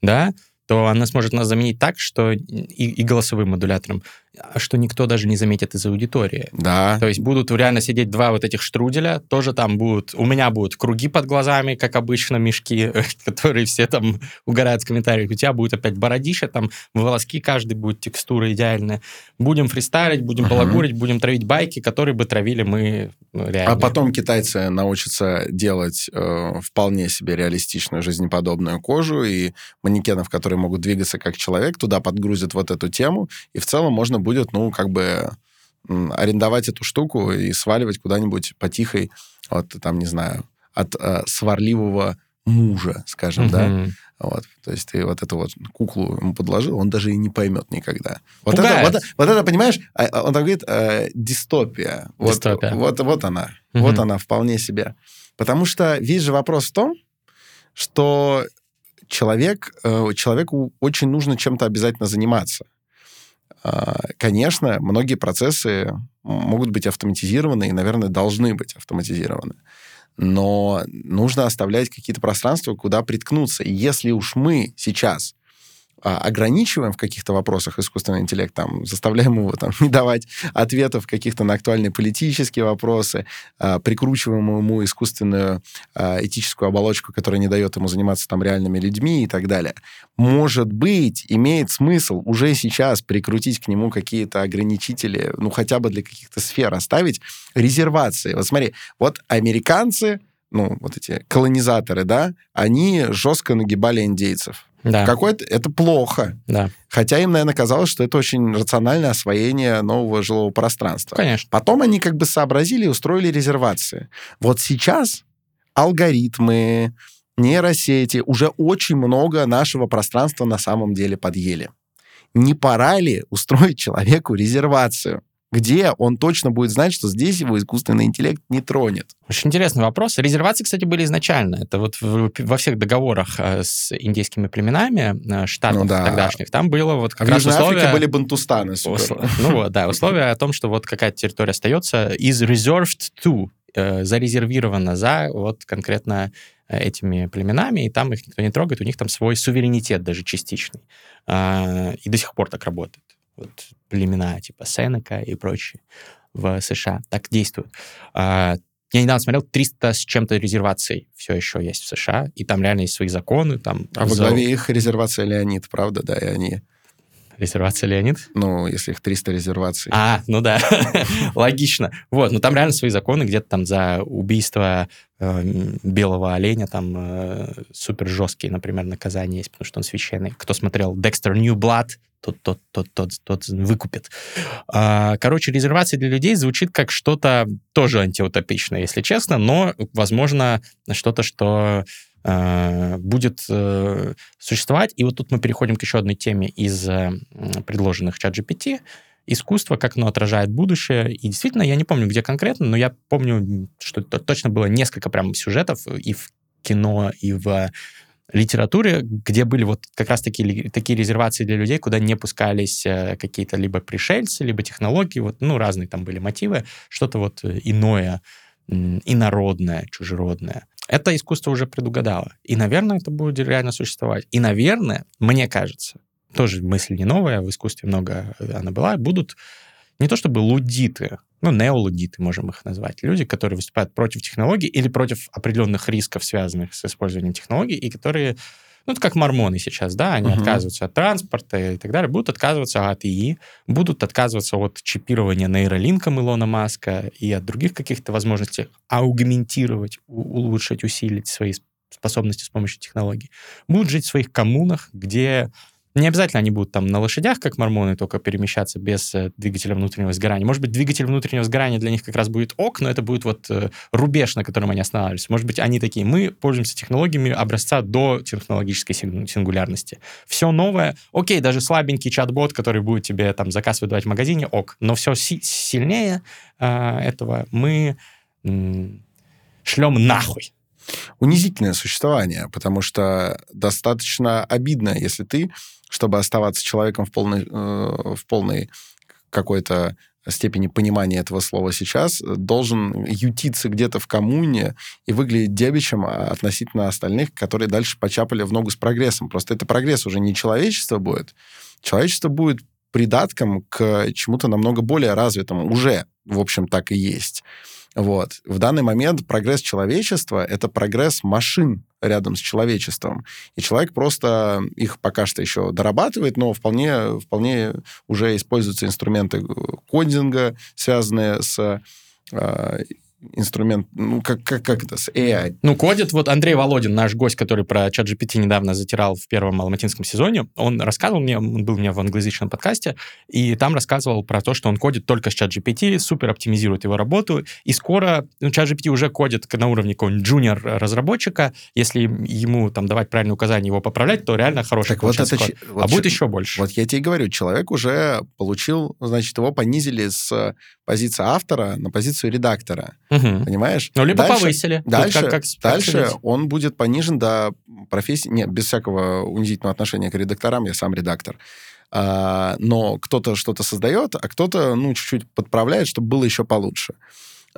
да, то она сможет нас заменить так, что и, и голосовым модулятором, что никто даже не заметит из аудитории. Да. То есть будут реально сидеть два вот этих штруделя, тоже там будут, у меня будут круги под глазами, как обычно, мешки, *laughs* которые все там угорают в комментариях, у тебя будет опять бородища, там волоски, каждый будет текстура идеальная. Будем фристайлить, будем Ага. балагурить, будем травить байки, которые бы травили мы ну, реально. А потом китайцы научатся делать э, вполне себе реалистичную жизнеподобную кожу, и манекенов, которые могут двигаться как человек, туда подгрузят вот эту тему, и в целом можно будет, ну, как бы арендовать эту штуку и сваливать куда-нибудь потихой от, там, не знаю, от э, сварливого мужа, скажем, да. Мгм. Вот. То есть ты вот эту вот куклу ему подложил, он даже и не поймет никогда. Вот это, вот, вот это, понимаешь, а, а он там говорит, э, дистопия. Вот, Дистопия. Вот, вот она. Мгм. Вот она вполне себе. Потому что весь же вопрос в том, что человек, э, человеку очень нужно чем-то обязательно заниматься. А, Конечно, многие процессы могут быть автоматизированы и, наверное, должны быть автоматизированы. Но нужно оставлять какие-то пространства, куда приткнуться. И если уж мы сейчас ограничиваем в каких-то вопросах искусственный интеллект, там, заставляем его там, *laughs* не давать ответов каких-то на актуальные политические вопросы, а, прикручиваем ему искусственную а, этическую оболочку, которая не дает ему заниматься там реальными людьми и так далее. Может быть, имеет смысл уже сейчас прикрутить к нему какие-то ограничители, ну, хотя бы для каких-то сфер оставить резервации. Вот смотри, вот американцы, ну, вот эти колонизаторы, да, они жестко нагибали индейцев. Да, Какое-то это плохо. да, Хотя им, наверное, казалось, что это очень рациональное освоение нового жилого пространства. конечно. Потом они как бы сообразили и устроили резервации. Вот сейчас алгоритмы, нейросети уже очень много нашего пространства на самом деле подъели. Не пора ли устроить человеку резервацию? Где он точно будет знать, что здесь его искусственный интеллект не тронет? Очень интересный вопрос. Резервации, кстати, были изначально. Это вот во всех договорах э, с индейскими племенами э, штатов ну, да. тогдашних, там было вот как а раз в Южной условие... Африке были бантустаны. Супер. Ну вот, да, условия о том, что вот какая-то территория остается is reserved to, э, зарезервирована за вот конкретно этими племенами, и там их никто не трогает, у них там свой суверенитет даже частичный. А, и до сих пор так работает вот племена типа Сенека и прочие в США так действуют. А, я недавно смотрел, 300 с чем-то резерваций все еще есть в США, и там реально есть свои законы. Там, а во главе их резервация Леонид, правда, да, и они... Резервация Леонид? Ну, если их 300 резерваций. А, ну да, *laughs* логично. Вот, но там реально свои законы, где-то там за убийство э, белого оленя там э, супер жесткие, например, наказания есть, потому что он священный. Кто смотрел Dexter New Blood, тот, тот, тот, тот, тот выкупит. А, короче, резервация для людей звучит как что-то тоже антиутопичное, если честно, но, возможно, что-то, что э, будет э, существовать. И вот тут мы переходим к еще одной теме из э, предложенных чат GPT. Искусство, как оно отражает будущее. И действительно, я не помню, где конкретно, но я помню, что точно было несколько прям сюжетов и в кино, и в литературе, где были вот как раз такие, такие резервации для людей, куда не пускались э, какие-то либо пришельцы, либо технологии, вот, ну, разные там были мотивы, что-то вот иное, инородное, чужеродное. Это искусство уже предугадало. И, наверное, это будет реально существовать. И, наверное, мне кажется, тоже мысль не новая, в искусстве много она была, будут не то чтобы лудиты, ну, неолудиты, можем их назвать, люди, которые выступают против технологий или против определенных рисков, связанных с использованием технологий, и которые, ну, это как мормоны сейчас, да, они uh-huh. отказываются от транспорта и так далее, будут отказываться от ИИ, будут отказываться от чипирования нейролинком Илона Маска и от других каких-то возможностей аугментировать, улучшить, усилить свои способности с помощью технологий. Будут жить в своих коммунах, где не обязательно они будут там на лошадях, как мормоны, только перемещаться без э, двигателя внутреннего сгорания. Может быть, двигатель внутреннего сгорания для них как раз будет ок, но это будет вот э, рубеж, на котором они останавливаются. Может быть, они такие, мы пользуемся технологиями образца до технологической сингулярности. Все новое, окей, даже слабенький чат-бот, который будет тебе там заказ выдавать в магазине, ок. Но все си- сильнее э, этого мы шлем нахуй унизительное существование, потому что достаточно обидно, если ты чтобы оставаться человеком в полной, э, в полной какой-то степени понимания этого слова сейчас, должен ютиться где-то в коммуне и выглядеть дебичем относительно остальных, которые дальше почапали в ногу с прогрессом. Просто это прогресс уже не человечество будет. Человечество будет придатком к чему-то намного более развитому. Уже, в общем, так и есть. Вот. В данный момент прогресс человечества — это прогресс машин рядом с человечеством. И человек просто их пока что еще дорабатывает, но вполне, вполне уже используются инструменты кодинга, связанные с э, инструмент, ну, как, как, как это, с AI. Ну, кодит вот Андрей Володин, наш гость, который про чат GPT недавно затирал в первом алматинском сезоне, он рассказывал мне, он был у меня в англоязычном подкасте, и там рассказывал про то, что он кодит только с чат GPT, супер оптимизирует его работу, и скоро ну, чат GPT уже кодит на уровне какого-нибудь джуниор-разработчика, если ему там давать правильные указания, его поправлять, то реально хороший так вот это, код. Вот а будет еще больше. Вот я тебе говорю, человек уже получил, значит, его понизили с позиции автора на позицию редактора. Угу. Понимаешь? Ну, либо дальше, повысили. Дальше, как, как, дальше как он будет понижен до профессии... Нет, без всякого унизительного отношения к редакторам, я сам редактор. А, но кто-то что-то создает, а кто-то, ну, чуть-чуть подправляет, чтобы было еще получше.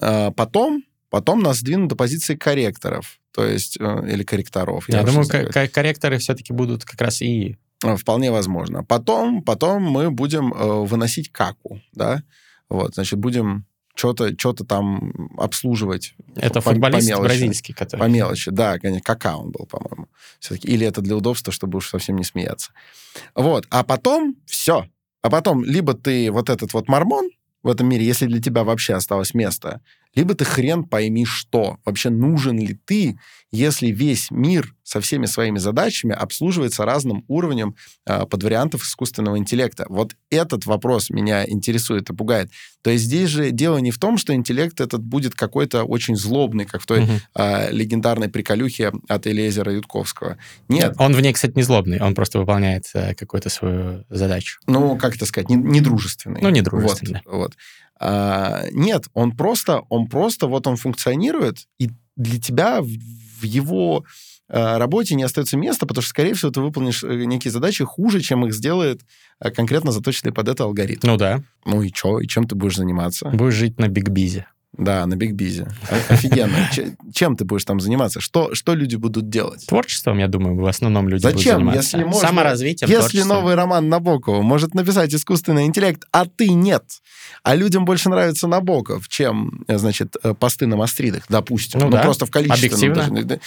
А, потом, потом нас сдвинут до позиции корректоров, то есть, э, или корректоров. Я, я думаю, корректоры все-таки будут как раз и... Вполне возможно. Потом, потом мы будем э, выносить каку, да, вот, значит, будем что-то что там обслуживать. Это по, футболист по бразильский, который... По мелочи, да, конечно, кака он был, по-моему. Все-таки. Или это для удобства, чтобы уж совсем не смеяться. Вот, а потом все. А потом либо ты вот этот вот мормон в этом мире, если для тебя вообще осталось место, либо ты хрен пойми что. Вообще нужен ли ты, если весь мир со всеми своими задачами обслуживается разным уровнем э, подвариантов искусственного интеллекта? Вот этот вопрос меня интересует и пугает. То есть здесь же дело не в том, что интеллект этот будет какой-то очень злобный, как в той угу. э, легендарной приколюхе от Элизера Ютковского. Нет. Он в ней, кстати, не злобный, он просто выполняет э, какую-то свою задачу. Ну, как это сказать, недружественный. Ну, недружественный. Вот, вот. А, нет, он просто, он просто, вот он функционирует, и для тебя в, в его а, работе не остается места, потому что, скорее всего, ты выполнишь э, некие задачи хуже, чем их сделает а, конкретно заточенный под это алгоритм. Ну да. Ну и что? И чем ты будешь заниматься? Будешь жить на бигбизе. Да, на бигбизе. Офигенно. *laughs* Чем ты будешь там заниматься? Что, что люди будут делать? Творчеством, я думаю, в основном люди Зачем, будут заниматься. Если можно, Саморазвитием, Если новый роман Набокова может написать искусственный интеллект, а ты нет, а людям больше нравится Набоков, чем, значит, э, посты на мастридах, допустим. Ну, ну да. просто в количестве. Объективно.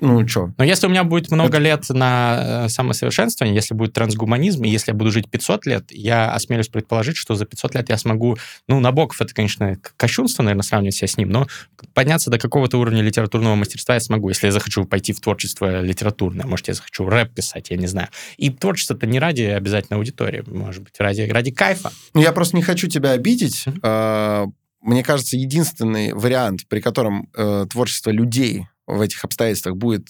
Ну, что? Но если у меня будет много это... лет на э, самосовершенствование, если будет трансгуманизм, и если я буду жить 500 лет, я осмелюсь предположить, что за 500 лет я смогу... Ну, Набоков — это, конечно, кощунство, наверное, сравнивать себя с ним, но подняться до какого-то уровня литературного мастерства я смогу, если я захочу пойти в творчество литературное. Может, я захочу рэп писать, я не знаю. И творчество-то не ради обязательно аудитории, может быть, ради, ради кайфа. Ну, я просто не хочу тебя обидеть. Mm-hmm. Мне кажется, единственный вариант, при котором э, творчество людей в этих обстоятельствах будет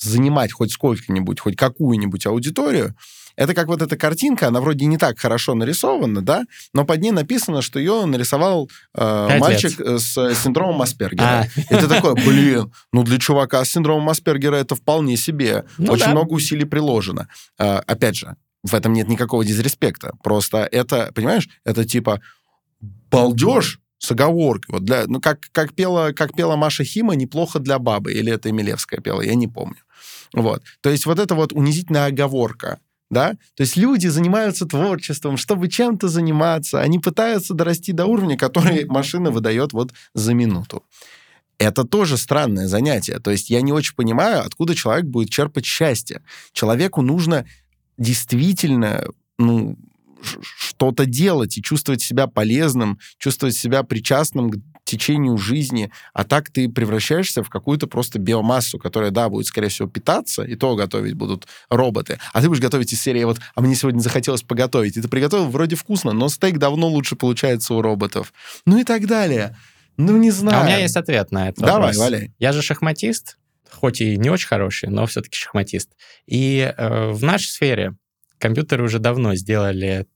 занимать хоть сколько-нибудь, хоть какую-нибудь аудиторию, это как вот эта картинка, она вроде не так хорошо нарисована, да, но под ней написано, что ее нарисовал э, мальчик лет. с синдромом Аспергера. А. *laughs* И ты такой, блин, ну для чувака с синдромом Аспергера это вполне себе. Ну, Очень да. много усилий приложено. Э, опять же, в этом нет никакого дизреспекта. Просто это, понимаешь, это типа балдеж, с оговоркой. Вот для, ну, как, как, пела, как пела Маша Хима, неплохо для бабы. Или это Эмилевская пела, я не помню. Вот. То есть вот это вот унизительная оговорка. Да? То есть люди занимаются творчеством, чтобы чем-то заниматься. Они пытаются дорасти до уровня, который машина выдает вот за минуту. Это тоже странное занятие. То есть я не очень понимаю, откуда человек будет черпать счастье. Человеку нужно действительно ну, что-то делать и чувствовать себя полезным, чувствовать себя причастным к течению жизни, а так ты превращаешься в какую-то просто биомассу, которая, да, будет, скорее всего, питаться, и то готовить будут роботы, а ты будешь готовить из серии вот, а мне сегодня захотелось поготовить, и ты приготовил вроде вкусно, но стейк давно лучше получается у роботов. Ну и так далее. Ну, не знаю. А у меня есть ответ на это. Давай, валяй. Я же шахматист, хоть и не очень хороший, но все-таки шахматист. И э, в нашей сфере компьютеры уже давно сделали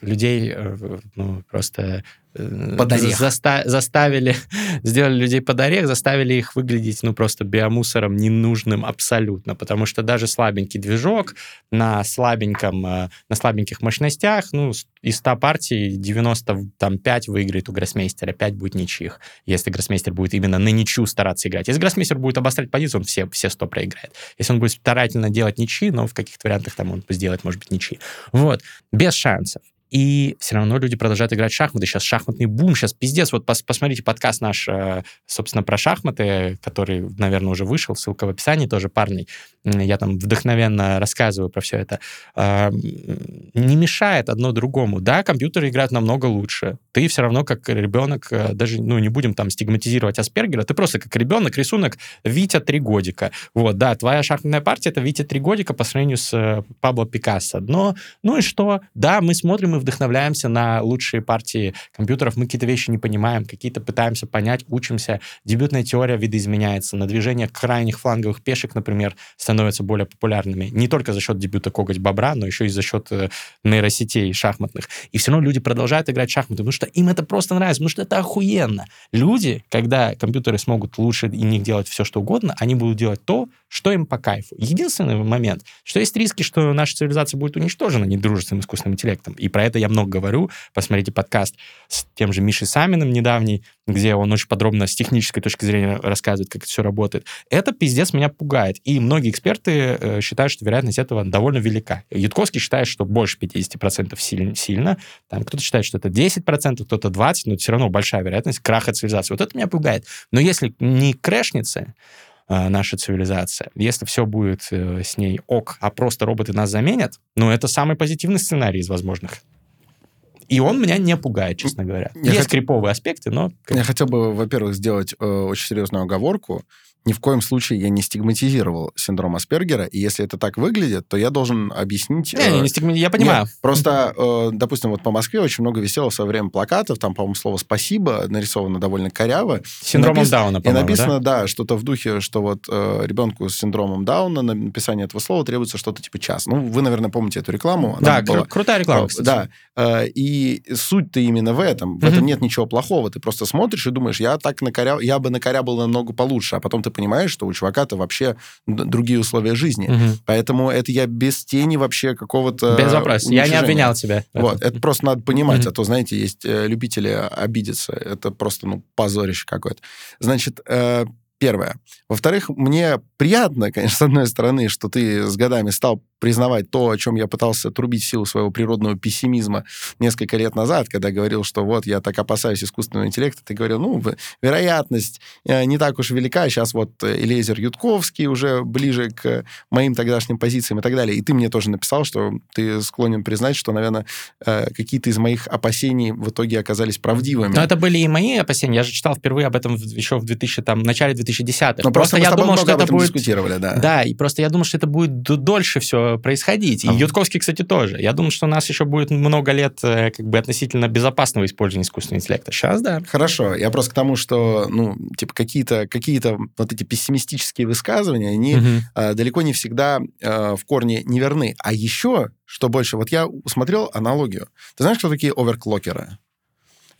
людей э, ну, просто под орех. Заста заставили, *laughs* сделали людей под орех, заставили их выглядеть, ну, просто биомусором ненужным абсолютно, потому что даже слабенький движок на слабеньком, э, на слабеньких мощностях, ну, из 100 партий 95 выиграет у гроссмейстера, 5 будет ничьих, если гроссмейстер будет именно на ничью стараться играть. Если гроссмейстер будет обострять позицию, он все, все 100 проиграет. Если он будет старательно делать ничьи, но в каких-то вариантах там он сделать, может быть, ничьи. Вот. Без шансов. И все равно люди продолжают играть в шахматы. Сейчас шахматный бум, сейчас пиздец. Вот пос посмотрите подкаст наш, э, собственно, про шахматы, который, наверное, уже вышел, ссылка в описании тоже, парный. Я там вдохновенно рассказываю про все это. А, не мешает одно другому. Да, компьютеры играют намного лучше. Ты все равно как ребенок, э, даже, ну, не будем там стигматизировать Аспергера, ты просто как ребенок, рисунок Витя три годика. Вот, да, твоя шахматная партия — это Витя три годика по сравнению с э, Пабло Пикассо. Но, ну и что? Да, мы смотрим и вдохновляемся на лучшие партии компьютеров, мы какие-то вещи не понимаем, какие-то пытаемся понять, учимся. Дебютная теория видоизменяется, на движение крайних фланговых пешек, например, становятся более популярными. Не только за счет дебюта коготь бобра, но еще и за счет э, нейросетей шахматных. И все равно люди продолжают играть в шахматы, потому что им это просто нравится, потому что это охуенно. Люди, когда компьютеры смогут лучше и них делать все, что угодно, они будут делать то, что им по кайфу. Единственный момент, что есть риски, что наша цивилизация будет уничтожена недружественным искусственным интеллектом. И про это я много говорю. Посмотрите подкаст с тем же Мишей Саминым недавний, где он очень подробно с технической точки зрения рассказывает, как это все работает. Это пиздец меня пугает. И многие эксперты э, считают, что вероятность этого довольно велика. Ютковский считает, что больше 50% сильно. сильно. Там кто-то считает, что это 10%, кто-то 20%, но все равно большая вероятность краха цивилизации. Вот это меня пугает. Но если не крэшнется, Э, наша цивилизация. Если все будет э, с ней ок, а просто роботы нас заменят, ну, это самый позитивный сценарий из возможных. И он меня не пугает, честно говоря. Я Есть хот- криповые аспекты, но... Я хотел бы, во-первых, сделать э, очень серьезную оговорку. Ни в коем случае я не стигматизировал синдром Аспергера, и если это так выглядит, то я должен объяснить... Не, э, не стигма- Я понимаю. Нет, просто, э, допустим, вот по Москве очень много висело в свое время плакатов, там, по-моему, слово «спасибо» нарисовано довольно коряво. Синдромом напис- Дауна, И по-моему, написано, да? да, что-то в духе, что вот э, ребенку с синдромом Дауна на написание этого слова требуется что-то типа час. Ну, вы, наверное, помните эту рекламу. она Да, была- кру- крутая реклама, Э, кстати. Да. Э, И суть-то именно в этом. В этом Мгм. нет ничего плохого. Ты просто смотришь и думаешь, я так накорял, я бы накорябал намного получше. А потом ты понимаешь, что у чувака-то вообще другие условия жизни. Мгм. Поэтому это я без тени вообще какого-то Без вопросов. Я не обвинял тебя. Вот, это просто надо понимать, а то, знаете, есть э, любители обидеться. Это просто, ну, позорище какое-то. Значит, э, первое. Во-вторых, мне приятно, конечно, с одной стороны, что ты с годами стал признавать то, о чем я пытался трубить в силу своего природного пессимизма несколько лет назад, когда говорил, что вот я так опасаюсь искусственного интеллекта, ты говорил, ну, вероятность э, не так уж велика, сейчас вот э, Элизер Ютковский уже ближе к моим тогдашним позициям и так далее. И ты мне тоже написал, что ты склонен признать, что, наверное, э, какие-то из моих опасений в итоге оказались правдивыми. Но это были и мои опасения. Я же читал впервые об этом еще в 2000, там, начале 2010-х. Но просто, мы я думал, что это будет... дискутировали, да. Да, и просто я думал, что это будет дольше все происходить. И А. Ютковский, кстати, тоже. Я думал, что у нас еще будет много лет э, как бы относительно безопасного использования искусственного интеллекта. Сейчас, да. Хорошо, я просто к тому, что, ну, типа, какие-то какие вот эти пессимистические высказывания, они Мгм. э, далеко не всегда э, в корне неверны. А еще, что больше, вот я усмотрел аналогию. Ты знаешь, кто такие оверклокеры?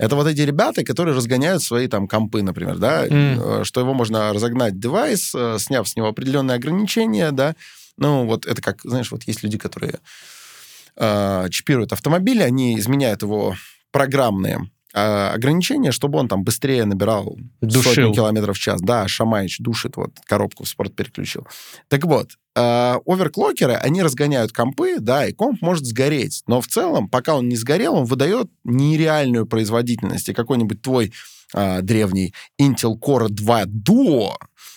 Это вот эти ребята, которые разгоняют свои там компы, например, да, э, что его можно разогнать девайс, э, сняв с него определенные ограничения, да. Ну, вот это как, знаешь, вот есть люди, которые э, чипируют автомобили, они изменяют его программные э, ограничения, чтобы он там быстрее набирал Душил. сотни километров в час. Да, Шамаич душит, вот коробку в спорт переключил. Так вот, э, оверклокеры, они разгоняют компы, да, и комп может сгореть. Но в целом, пока он не сгорел, он выдает нереальную производительность. И какой-нибудь твой э, древний Intel Core 2 Duo,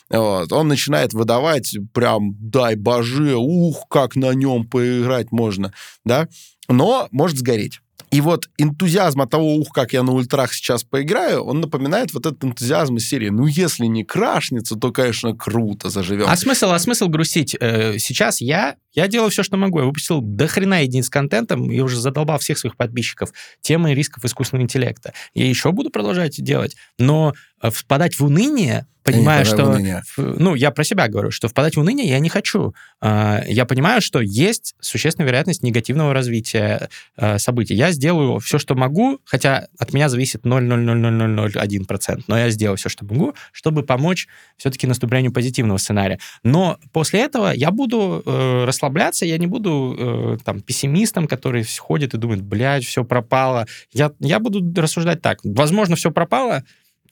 вот, он начинает выдавать прям, дай боже, ух, как на нем поиграть можно, да, но может сгореть. И вот энтузиазм от того, ух, как я на ультрах сейчас поиграю, он напоминает вот этот энтузиазм из серии, ну, если не крашнется, то, конечно, круто заживем. А смысл, а смысл грустить? Э, Сейчас я, я делаю все, что могу. Я выпустил до хрена единиц контентом и уже задолбал всех своих подписчиков темой рисков искусственного интеллекта. Я еще буду продолжать делать, но впадать в уныние, понимая, что... уныние. Ну, я про себя говорю, что впадать в уныние я не хочу. А, Я понимаю, что есть существенная вероятность негативного развития э, событий. Я сделаю все, что могу, хотя от меня зависит 0,00001%, но я сделаю все, что могу, чтобы помочь все-таки наступлению позитивного сценария. Но после этого я буду э, расслабляться, я не буду э, там пессимистом, который ходит и думает, блядь, все пропало. Я, я буду рассуждать так. Возможно, все пропало,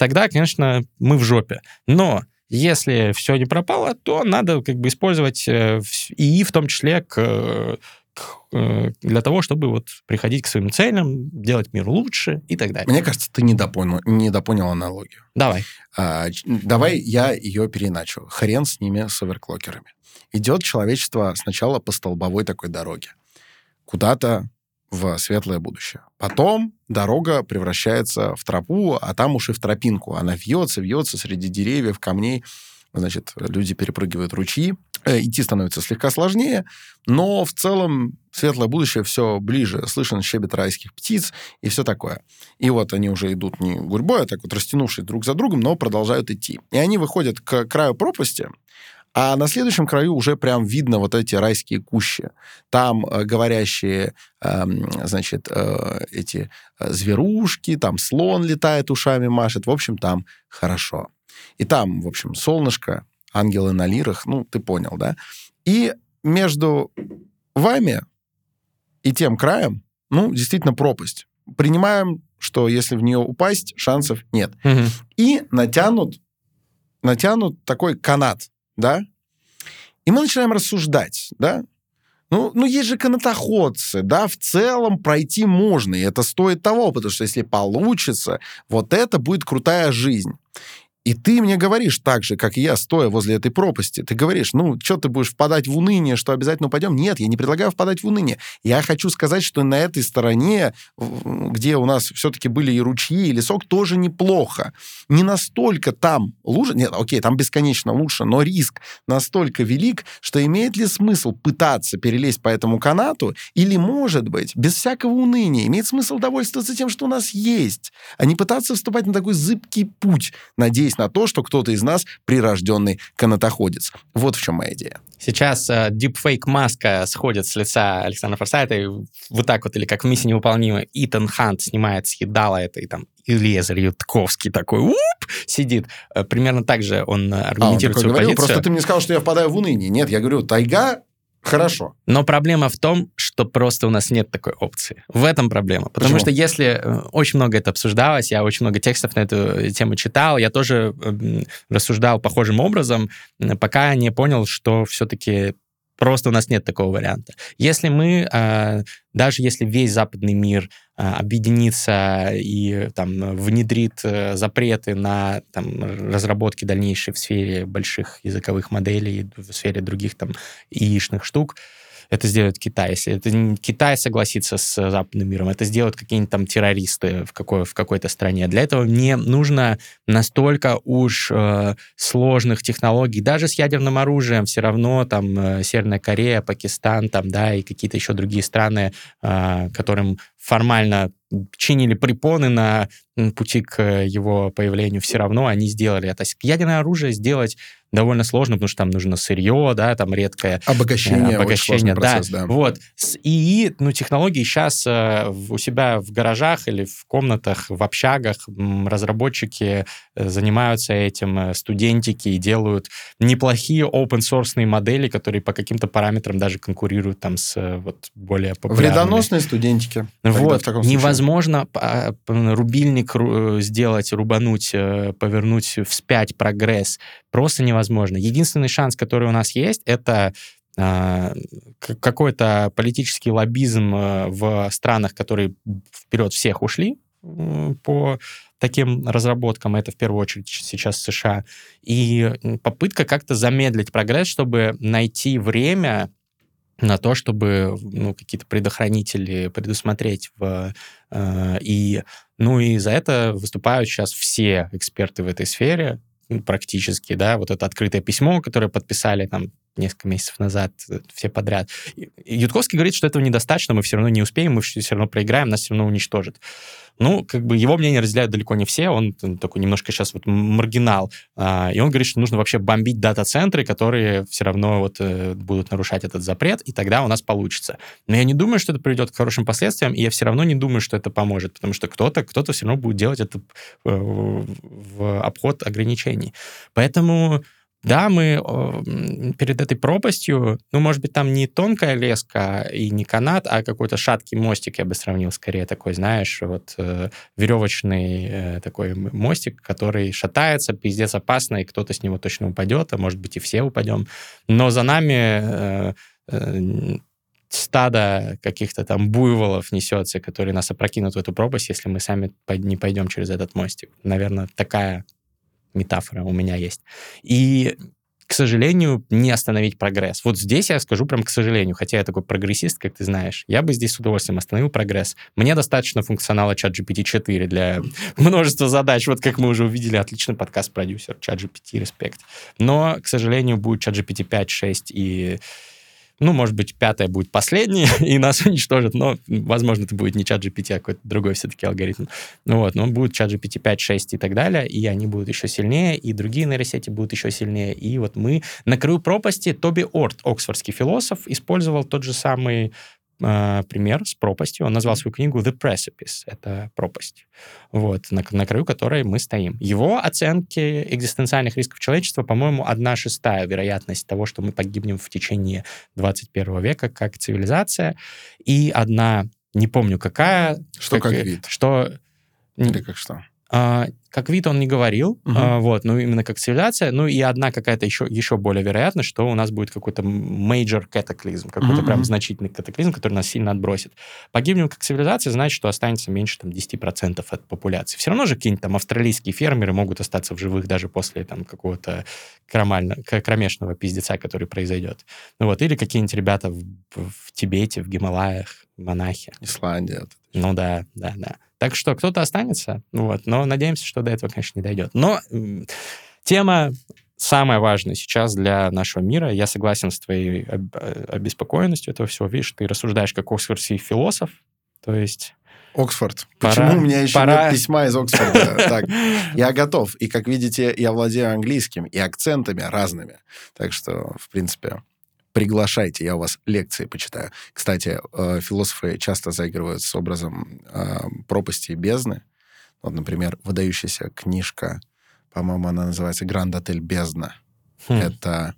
тогда, конечно, мы в жопе. Но если все не пропало, то надо как бы использовать э, ИИ в том числе к, э, к, э, для того, чтобы вот приходить к своим целям, делать мир лучше и так далее. Мне кажется, ты недопонял, недопонял аналогию. Давай. А, давай я ее переначу. Хрен с ними, с оверклокерами. Идет человечество сначала по столбовой такой дороге. Куда-то в светлое будущее. Потом дорога превращается в тропу, а там уж и в тропинку. Она вьется, вьется среди деревьев, камней. Значит, люди перепрыгивают ручьи. Э, Идти становится слегка сложнее, но в целом светлое будущее все ближе. Слышен щебет райских птиц и все такое. И вот они уже идут не гурьбой, а так вот растянувшись друг за другом, но продолжают идти. И они выходят к краю пропасти, а на следующем краю уже прям видно вот эти райские кущи. Там э, говорящие, эм, значит, э, эти э, зверушки, там слон летает, ушами машет. В общем, там хорошо. И там, в общем, солнышко, ангелы на лирах, ну, ты понял, да? И между вами и тем краем, ну, действительно пропасть. Принимаем, что если в нее упасть, шансов нет. Мгм. И натянут, натянут такой канат, да? И мы начинаем рассуждать, да? Ну, ну, есть же канатоходцы, да, в целом пройти можно, и это стоит того, потому что если получится, вот это будет крутая жизнь. И ты мне говоришь так же, как и я, стоя возле этой пропасти. Ты говоришь, ну, что ты будешь впадать в уныние, что обязательно упадем? Нет, я не предлагаю впадать в уныние. Я хочу сказать, что на этой стороне, где у нас все-таки были и ручьи, и лесок, тоже неплохо. Не настолько там лучше, нет, окей, там бесконечно лучше, но риск настолько велик, что имеет ли смысл пытаться перелезть по этому канату, или, может быть, без всякого уныния, имеет смысл довольствоваться тем, что у нас есть, а не пытаться вступать на такой зыбкий путь, надеясь надеясь на то, что кто-то из нас прирожденный канатоходец. Вот в чем моя идея. Сейчас э, маска сходит с лица Александра Форсайта, и вот так вот, или как в «Миссии невыполнима», Итан Хант снимает съедало это, и там и Лезарь Ютковский такой уп, сидит. Э, примерно так же он аргументирует а, он свою говорил? позицию. Просто ты мне сказал, что я впадаю в уныние. Нет, я говорю, тайга Хорошо. Но проблема в том, что просто у нас нет такой опции. В этом проблема. Потому Почему? что если э, очень много это обсуждалось, я очень много текстов на эту тему читал, я тоже рассуждал похожим образом, пока не понял, что все-таки Просто у нас нет такого варианта. Если мы, а, даже если весь западный мир а, объединится и там, внедрит э, запреты на там, разработки дальнейшие в сфере больших языковых моделей, в сфере других там яичных штук, это сделает Китай. Если это Китай согласится с западным миром, это сделают какие-нибудь там террористы в, какой, в какой-то стране. Для этого не нужно настолько уж э, сложных технологий. Даже с ядерным оружием все равно там э, Северная Корея, Пакистан, там, да, и какие-то еще другие страны, э, которым формально чинили препоны на пути к его появлению, все равно они сделали это. Ядерное оружие сделать довольно сложно, потому что там нужно сырье, да, там редкое обогащение, э, обогащение, да. Процесс, да. Вот с ИИ, ну технологии сейчас э, у себя в гаражах или в комнатах, в общагах разработчики э, занимаются этим, э, студентики и делают неплохие open source модели, которые по каким-то параметрам даже конкурируют там с э, вот более популярными. Вредоносные студентики. Вот невозможно рубильник сделать, рубануть, повернуть вспять прогресс просто невозможно. Единственный шанс, который у нас есть, это а, какой-то политический лоббизм э, в странах, которые вперед всех ушли по таким разработкам, это в первую очередь сейчас США, и попытка как-то замедлить прогресс, чтобы найти время на то, чтобы ну, какие-то предохранители предусмотреть в, э, и ну и за это выступают сейчас все эксперты в этой сфере, практически, да, вот это открытое письмо, которое подписали там несколько месяцев назад э, все подряд. Ютковский говорит, что этого недостаточно, мы все равно не успеем, мы все равно проиграем, нас все равно уничтожат. Ну, как бы его мнение разделяют далеко не все, он такой немножко сейчас вот маргинал, а, и он говорит, что нужно вообще бомбить дата-центры, которые все равно вот э, будут нарушать этот запрет, и тогда у нас получится. Но я не думаю, что это приведет к хорошим последствиям, и я все равно не думаю, что это поможет, потому что кто-то кто все равно будет делать это э, в обход ограничений. Поэтому да, мы перед этой пропастью, ну, может быть, там не тонкая леска и не канат, а какой-то шаткий мостик, я бы сравнил скорее такой, знаешь, вот э, веревочный э, такой мостик, который шатается, пиздец опасно, и кто-то с него точно упадет, а может быть и все упадем. Но за нами э, э, стадо каких-то там буйволов несется, которые нас опрокинут в эту пропасть, если мы сами не пойдем через этот мостик. Наверное, такая метафора у меня есть. И к сожалению, не остановить прогресс. Вот здесь я скажу прям к сожалению, хотя я такой прогрессист, как ты знаешь, я бы здесь с удовольствием остановил прогресс. Мне достаточно функционала ChatGPT 4 для *laughs* множества задач. Вот как мы уже увидели, отличный подкаст-продюсер ChatGPT, респект. Но, к сожалению, будет ChatGPT 5, 6 и ну, может быть, пятая будет последней, *laughs* и нас уничтожит, но, возможно, это будет не чат GPT, а какой-то другой все-таки алгоритм. Ну вот, но будет чат GPT 5, 6 и так далее, и они будут еще сильнее, и другие нейросети будут еще сильнее. И вот мы на краю пропасти, Тоби Орт, оксфордский философ, использовал тот же самый э, пример с пропастью. Он назвал свою книгу The Precipice. Это пропасть. Вот, на, на краю которой мы стоим. Его оценки экзистенциальных рисков человечества, по-моему, одна шестая вероятность того, что мы погибнем в течение 21 века как цивилизация, и одна, не помню какая... Что как, как вид? Что... Или как что? А, как вид он не говорил, Мгм. а, вот, ну именно как цивилизация, ну и одна какая-то еще, еще более вероятность, что у нас будет какой-то major катаклизм, какой-то Мгм, прям значительный катаклизм, который нас сильно отбросит. Погибнем как цивилизация, значит, что останется меньше там 10% от популяции. Все равно же какие-нибудь там австралийские фермеры могут остаться в живых даже после там какого-то кромешного пиздеца, который произойдет. Ну вот, или какие-нибудь ребята в, в Тибете, в Гималаях, монахи. Исландия. Ну да, да, да. Так что кто-то останется, вот, но надеемся, что до этого, конечно, не дойдет. Но тема самая важная сейчас для нашего мира. Я согласен с твоей э, обеспокоенностью этого всего. Видишь, ты рассуждаешь как оксфордский философ, то есть... Оксфорд. Пора- Почему у меня еще пора. нет письма из Оксфорда? *laughs* Так, я готов. И, как видите, я владею английским и акцентами разными. Так что, в принципе, приглашайте, я у вас лекции почитаю. Кстати, э, философы часто заигрывают с образом э, пропасти и бездны. Вот, например, выдающаяся книжка, по-моему, она называется «Гранд Отель Бездна». хм, Это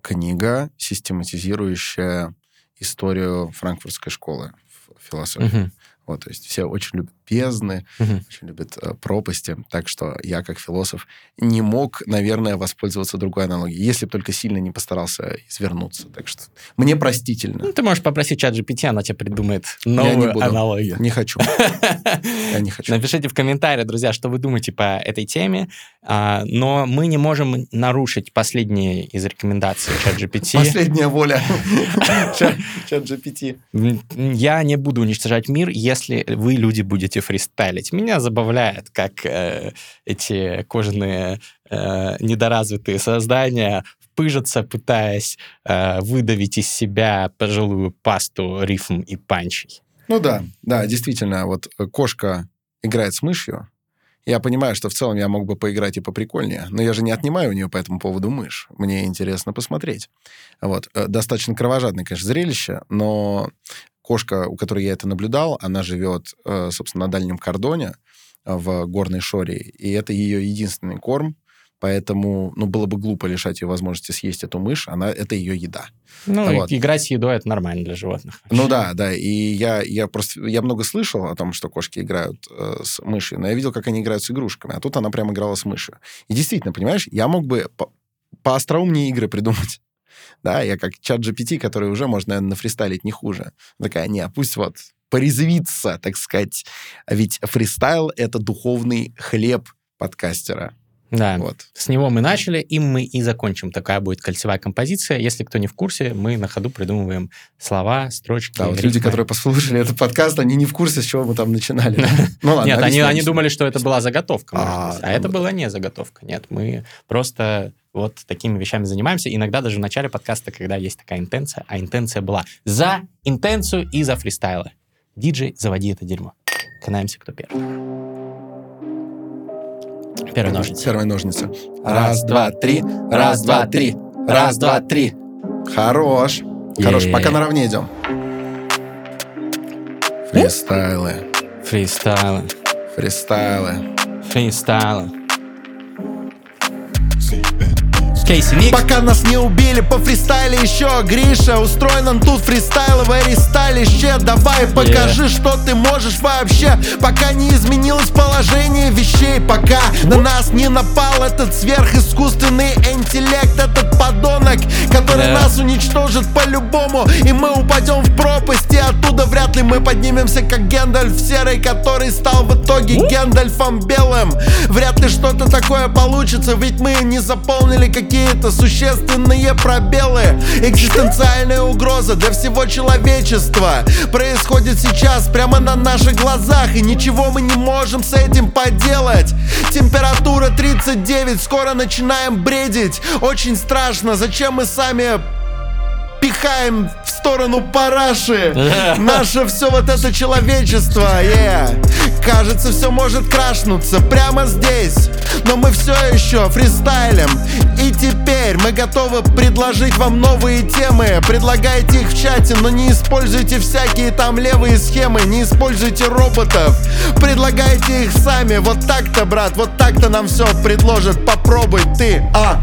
книга, систематизирующая историю франкфуртской школы философии. мгм, Вот, то есть все очень любят бездны, мгм. очень любят э, пропасти. Так что я, как философ, не мог, наверное, воспользоваться другой аналогией, если бы только сильно не постарался извернуться. Так что мне простительно. Ну, ты можешь попросить чат GPT, она тебе придумает не новую буду. аналогию. Не хочу. *laughs* Я не хочу. Напишите в комментариях, друзья, что вы думаете по этой теме. А, но мы не можем нарушить последние из рекомендаций чат GPT. *laughs* Последняя воля. *laughs* Чат GPT. Я не буду уничтожать мир, если вы, люди, будете фристайлить. Меня забавляет, как э, эти кожаные э, недоразвитые создания пыжатся, пытаясь э, выдавить из себя пожилую пасту рифм и панчей. Ну да, да, действительно, вот э, кошка играет с мышью. Я понимаю, что в целом я мог бы поиграть и поприкольнее, но я же не отнимаю у нее по этому поводу мышь. Мне интересно посмотреть. Вот. Э, Достаточно кровожадное, конечно, зрелище, но кошка, у которой я это наблюдал, она живет, э, собственно, на дальнем кордоне э, в горной шоре, и это ее единственный корм, поэтому, ну, было бы глупо лишать ее возможности съесть эту мышь, она, это ее еда. Ну, Вот. играть с едой это нормально для животных. Ну да, да, и я, я просто, я много слышал о том, что кошки играют э, с мышью, но я видел, как они играют с игрушками, а тут она прям играла с мышью. И действительно, понимаешь, я мог бы по, поостроумнее игры придумать. Да, я как чат GPT, который уже можно, наверное, нафристайлить не хуже. Такая, не, пусть вот порезвится, так сказать. А ведь фристайл — это духовный хлеб подкастера. Да. Вот. С него мы начали, им мы и закончим. Такая будет кольцевая композиция. Если кто не в курсе, мы на ходу придумываем слова, строчки. Да, вот рифмы. люди, которые послушали этот подкаст, они не в курсе, с чего мы там начинали. да? Ну ладно, Нет, они, думали, что это была заготовка, А. А ну это да. была не заготовка. Нет, мы просто вот такими вещами занимаемся. Иногда даже в начале подкаста, когда есть такая интенция, а интенция была за интенцию и за фристайлы. Диджей, заводи это дерьмо. Канаемся, кто первый. Первый ножницы. Первые ножницы. Раз, два, три. Раз, два, три. Раз, два, три. Хорош. Хорош. Пока наравне идем. Фристайлы. Фристайлы. Фристайлы. Фристайлы. Кейси Никс. Пока нас не убили по фристайле еще Гриша Устроен он тут фристайловое рестайлище Давай покажи, что ты можешь вообще. Пока не изменилось положение вещей Пока на нас не напал этот сверхискусственный интеллект Этот подонок, который Да. нас уничтожит по-любому И мы упадем в пропасть И оттуда вряд ли мы поднимемся как Гендальф серый Который стал в итоге Гендальфом белым. Вряд ли что-то такое получится Ведь мы не заполнили какие-то существенные пробелы Экзистенциальная угроза для всего человечества. Происходит сейчас прямо на наших глазах И ничего мы не можем с этим поделать. Температура 39, скоро начинаем бредить. Очень страшно, зачем мы сами пихаем сторону параши. *laughs* Наше все вот это человечество yeah. Кажется, все может крашнуться прямо здесь. Но мы все еще фристайлим. И теперь мы готовы предложить вам новые темы. Предлагайте их в чате, но не используйте всякие там левые схемы Не используйте роботов. Предлагайте их сами. Вот так-то, брат, вот так-то нам все предложат. Попробуй ты, а?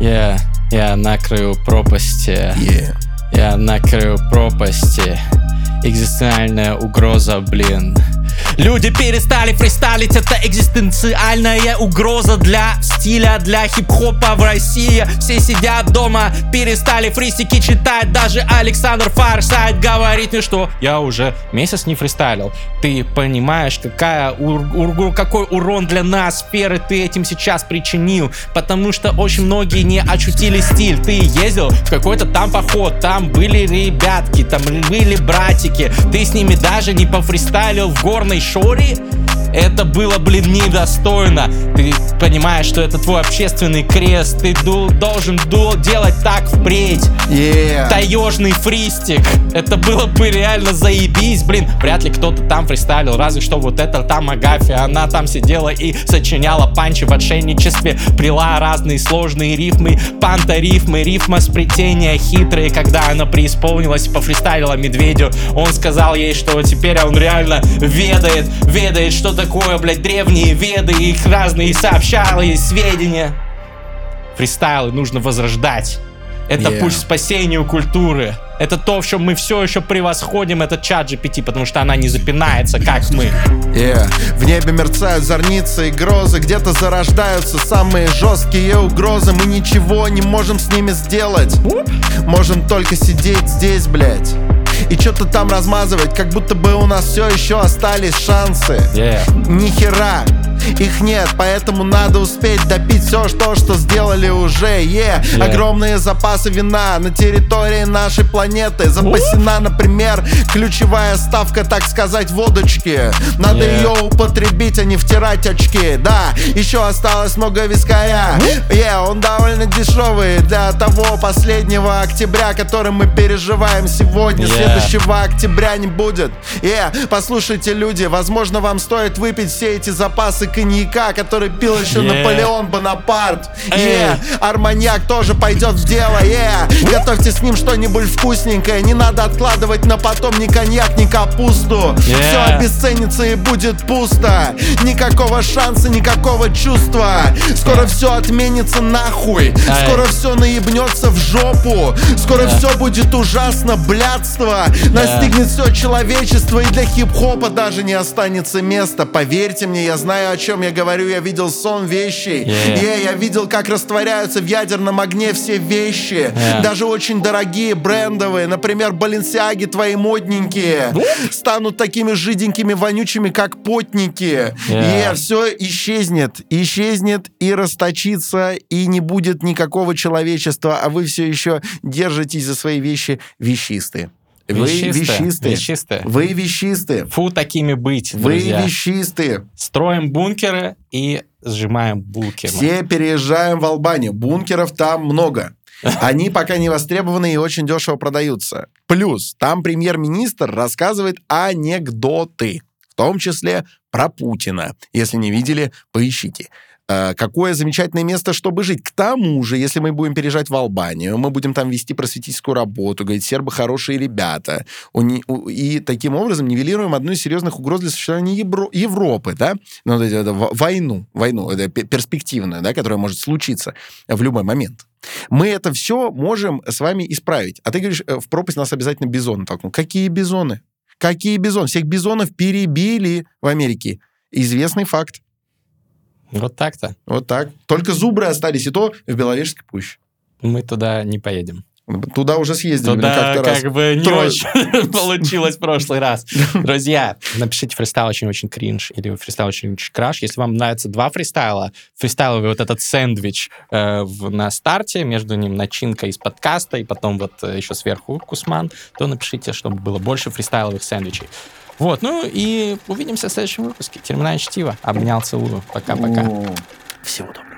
Я, я накрою пропасти. yeah. Я накрою пропасти. Экзистенциальная угроза, блин. Люди перестали фристайлить, это экзистенциальная угроза для стиля, для хип-хопа в России. Все сидят дома, перестали фристики читать, даже Александр Фарсайт говорит мне, что я уже месяц не фристайлил. Ты понимаешь, какая ур- ур- какой урон для нас сферы ты этим сейчас причинил, потому что очень многие не очутили стиль. Ты ездил в какой-то там поход, там были ребятки, там были братики, ты с ними даже не пофристайлил в горной шоре, это было, блин, недостойно. Ты понимаешь, что это твой общественный крест. Ты ду- должен ду- делать так впредь. Yeah. Таежный фристик. Это было бы реально заебись. Блин, вряд ли кто-то там фристайлил. Разве что вот эта там Агафи. Она там сидела и сочиняла панчи в отшельничестве. Прила разные сложные рифмы. Панта-рифмы, рифма сплетения хитрые. Когда она преисполнилась и пофристайлила медведю, он сказал ей, что теперь он реально ведает, ведает, что такое, блядь, древние веды, их разные сообщалые сведения. Фристайлы нужно возрождать. Это Yeah. путь к спасению культуры. Это то, в чем мы все еще превосходим этот чат GPT, потому что она не запинается, как мы. Yeah. В небе мерцают зорницы и грозы Где-то зарождаются самые жесткие угрозы Мы ничего не можем с ними сделать Можем только сидеть здесь, блядь и что-то там размазывать, как будто бы у нас все еще остались шансы. Yeah. Ни хера, их нет, поэтому надо успеть допить все, что, что сделали уже. Е, Yeah. огромные запасы вина на территории нашей планеты. Запасена, например, ключевая ставка, так сказать, водочки. Надо Yeah. ее употребить, а не втирать очки. Да, еще осталось много вискаря. Е, он довольно дешевый для того последнего октября, который мы переживаем сегодня. Yeah. Следующего октября не будет. Е, послушайте, люди, возможно, вам стоит выпить все эти запасы коньяка, который пил еще Yeah. Наполеон Бонапарт. Эй. Е, арманьяк тоже пойдет в дело. Е, готовьте с ним что-нибудь вкусненькое. Не надо откладывать на потом ни коньяк, ни капусту. Yeah. Все обесценится и будет пусто. Никакого шанса, никакого чувства. Скоро Yeah. все отменится нахуй. Скоро все наебнется в жопу. Скоро все будет ужасно, блядство. Настигнет все человечество, и для хип-хопа даже не останется места. Поверьте мне, я знаю, о чем я говорю. Я видел сон вещей. Yeah. Е, я видел, как растворяются в ядерном огне все вещи. Yeah. Даже очень дорогие, брендовые. Например, Баленсиаги твои модненькие. Станут такими жиденькими, вонючими, как потники. Yeah. Е, все исчезнет. Исчезнет и расточится, и не будет никакого человечества, а вы все еще держитесь за свои вещи вещистые. Вы Вещистые, вещистые. Вы вещистые. Фу такими быть, Вы друзья. вещистые. Строим бункеры и сжимаем булки. Все переезжаем в Албанию. Бункеров там много. Они пока не востребованы и очень дешево продаются. Плюс там премьер-министр рассказывает анекдоты, в том числе про Путина. Если не видели, поищите. Э, Какое замечательное место, чтобы жить. К тому же, если мы будем переезжать в Албанию, мы будем там вести просветительскую работу, говорить, сербы хорошие ребята. И таким образом нивелируем одну из серьезных угроз для существования Евро- Европы, да? Ну, это в- войну, войну, это пе- перспективную, да, которая может случиться в любой момент. Мы это все можем с вами исправить. А ты говоришь, э, в пропасть нас обязательно бизоны толкнут. Какие бизоны? Какие бизоны? Всех бизонов перебили в Америке. Известный факт. Вот так-то. Вот так. Только зубры остались, и то в Беловежской пуще. Мы туда не поедем. Туда уже съездили. Туда как-то раз. как бы не Трое- очень *laughs* получилось в прошлый раз. *laughs* Друзья, напишите фристайл очень-очень кринж или фристайл очень-очень краш. Если вам нравятся два фристайла, фристайловый вот этот сэндвич э, в- на старте, между ним начинка из подкаста, и потом вот э, еще сверху кусман, то напишите, чтобы было больше фристайловых сэндвичей. Вот, ну и увидимся в следующем выпуске. Терминальное чтиво. Обнял, целую. Пока-пока. Всего доброго.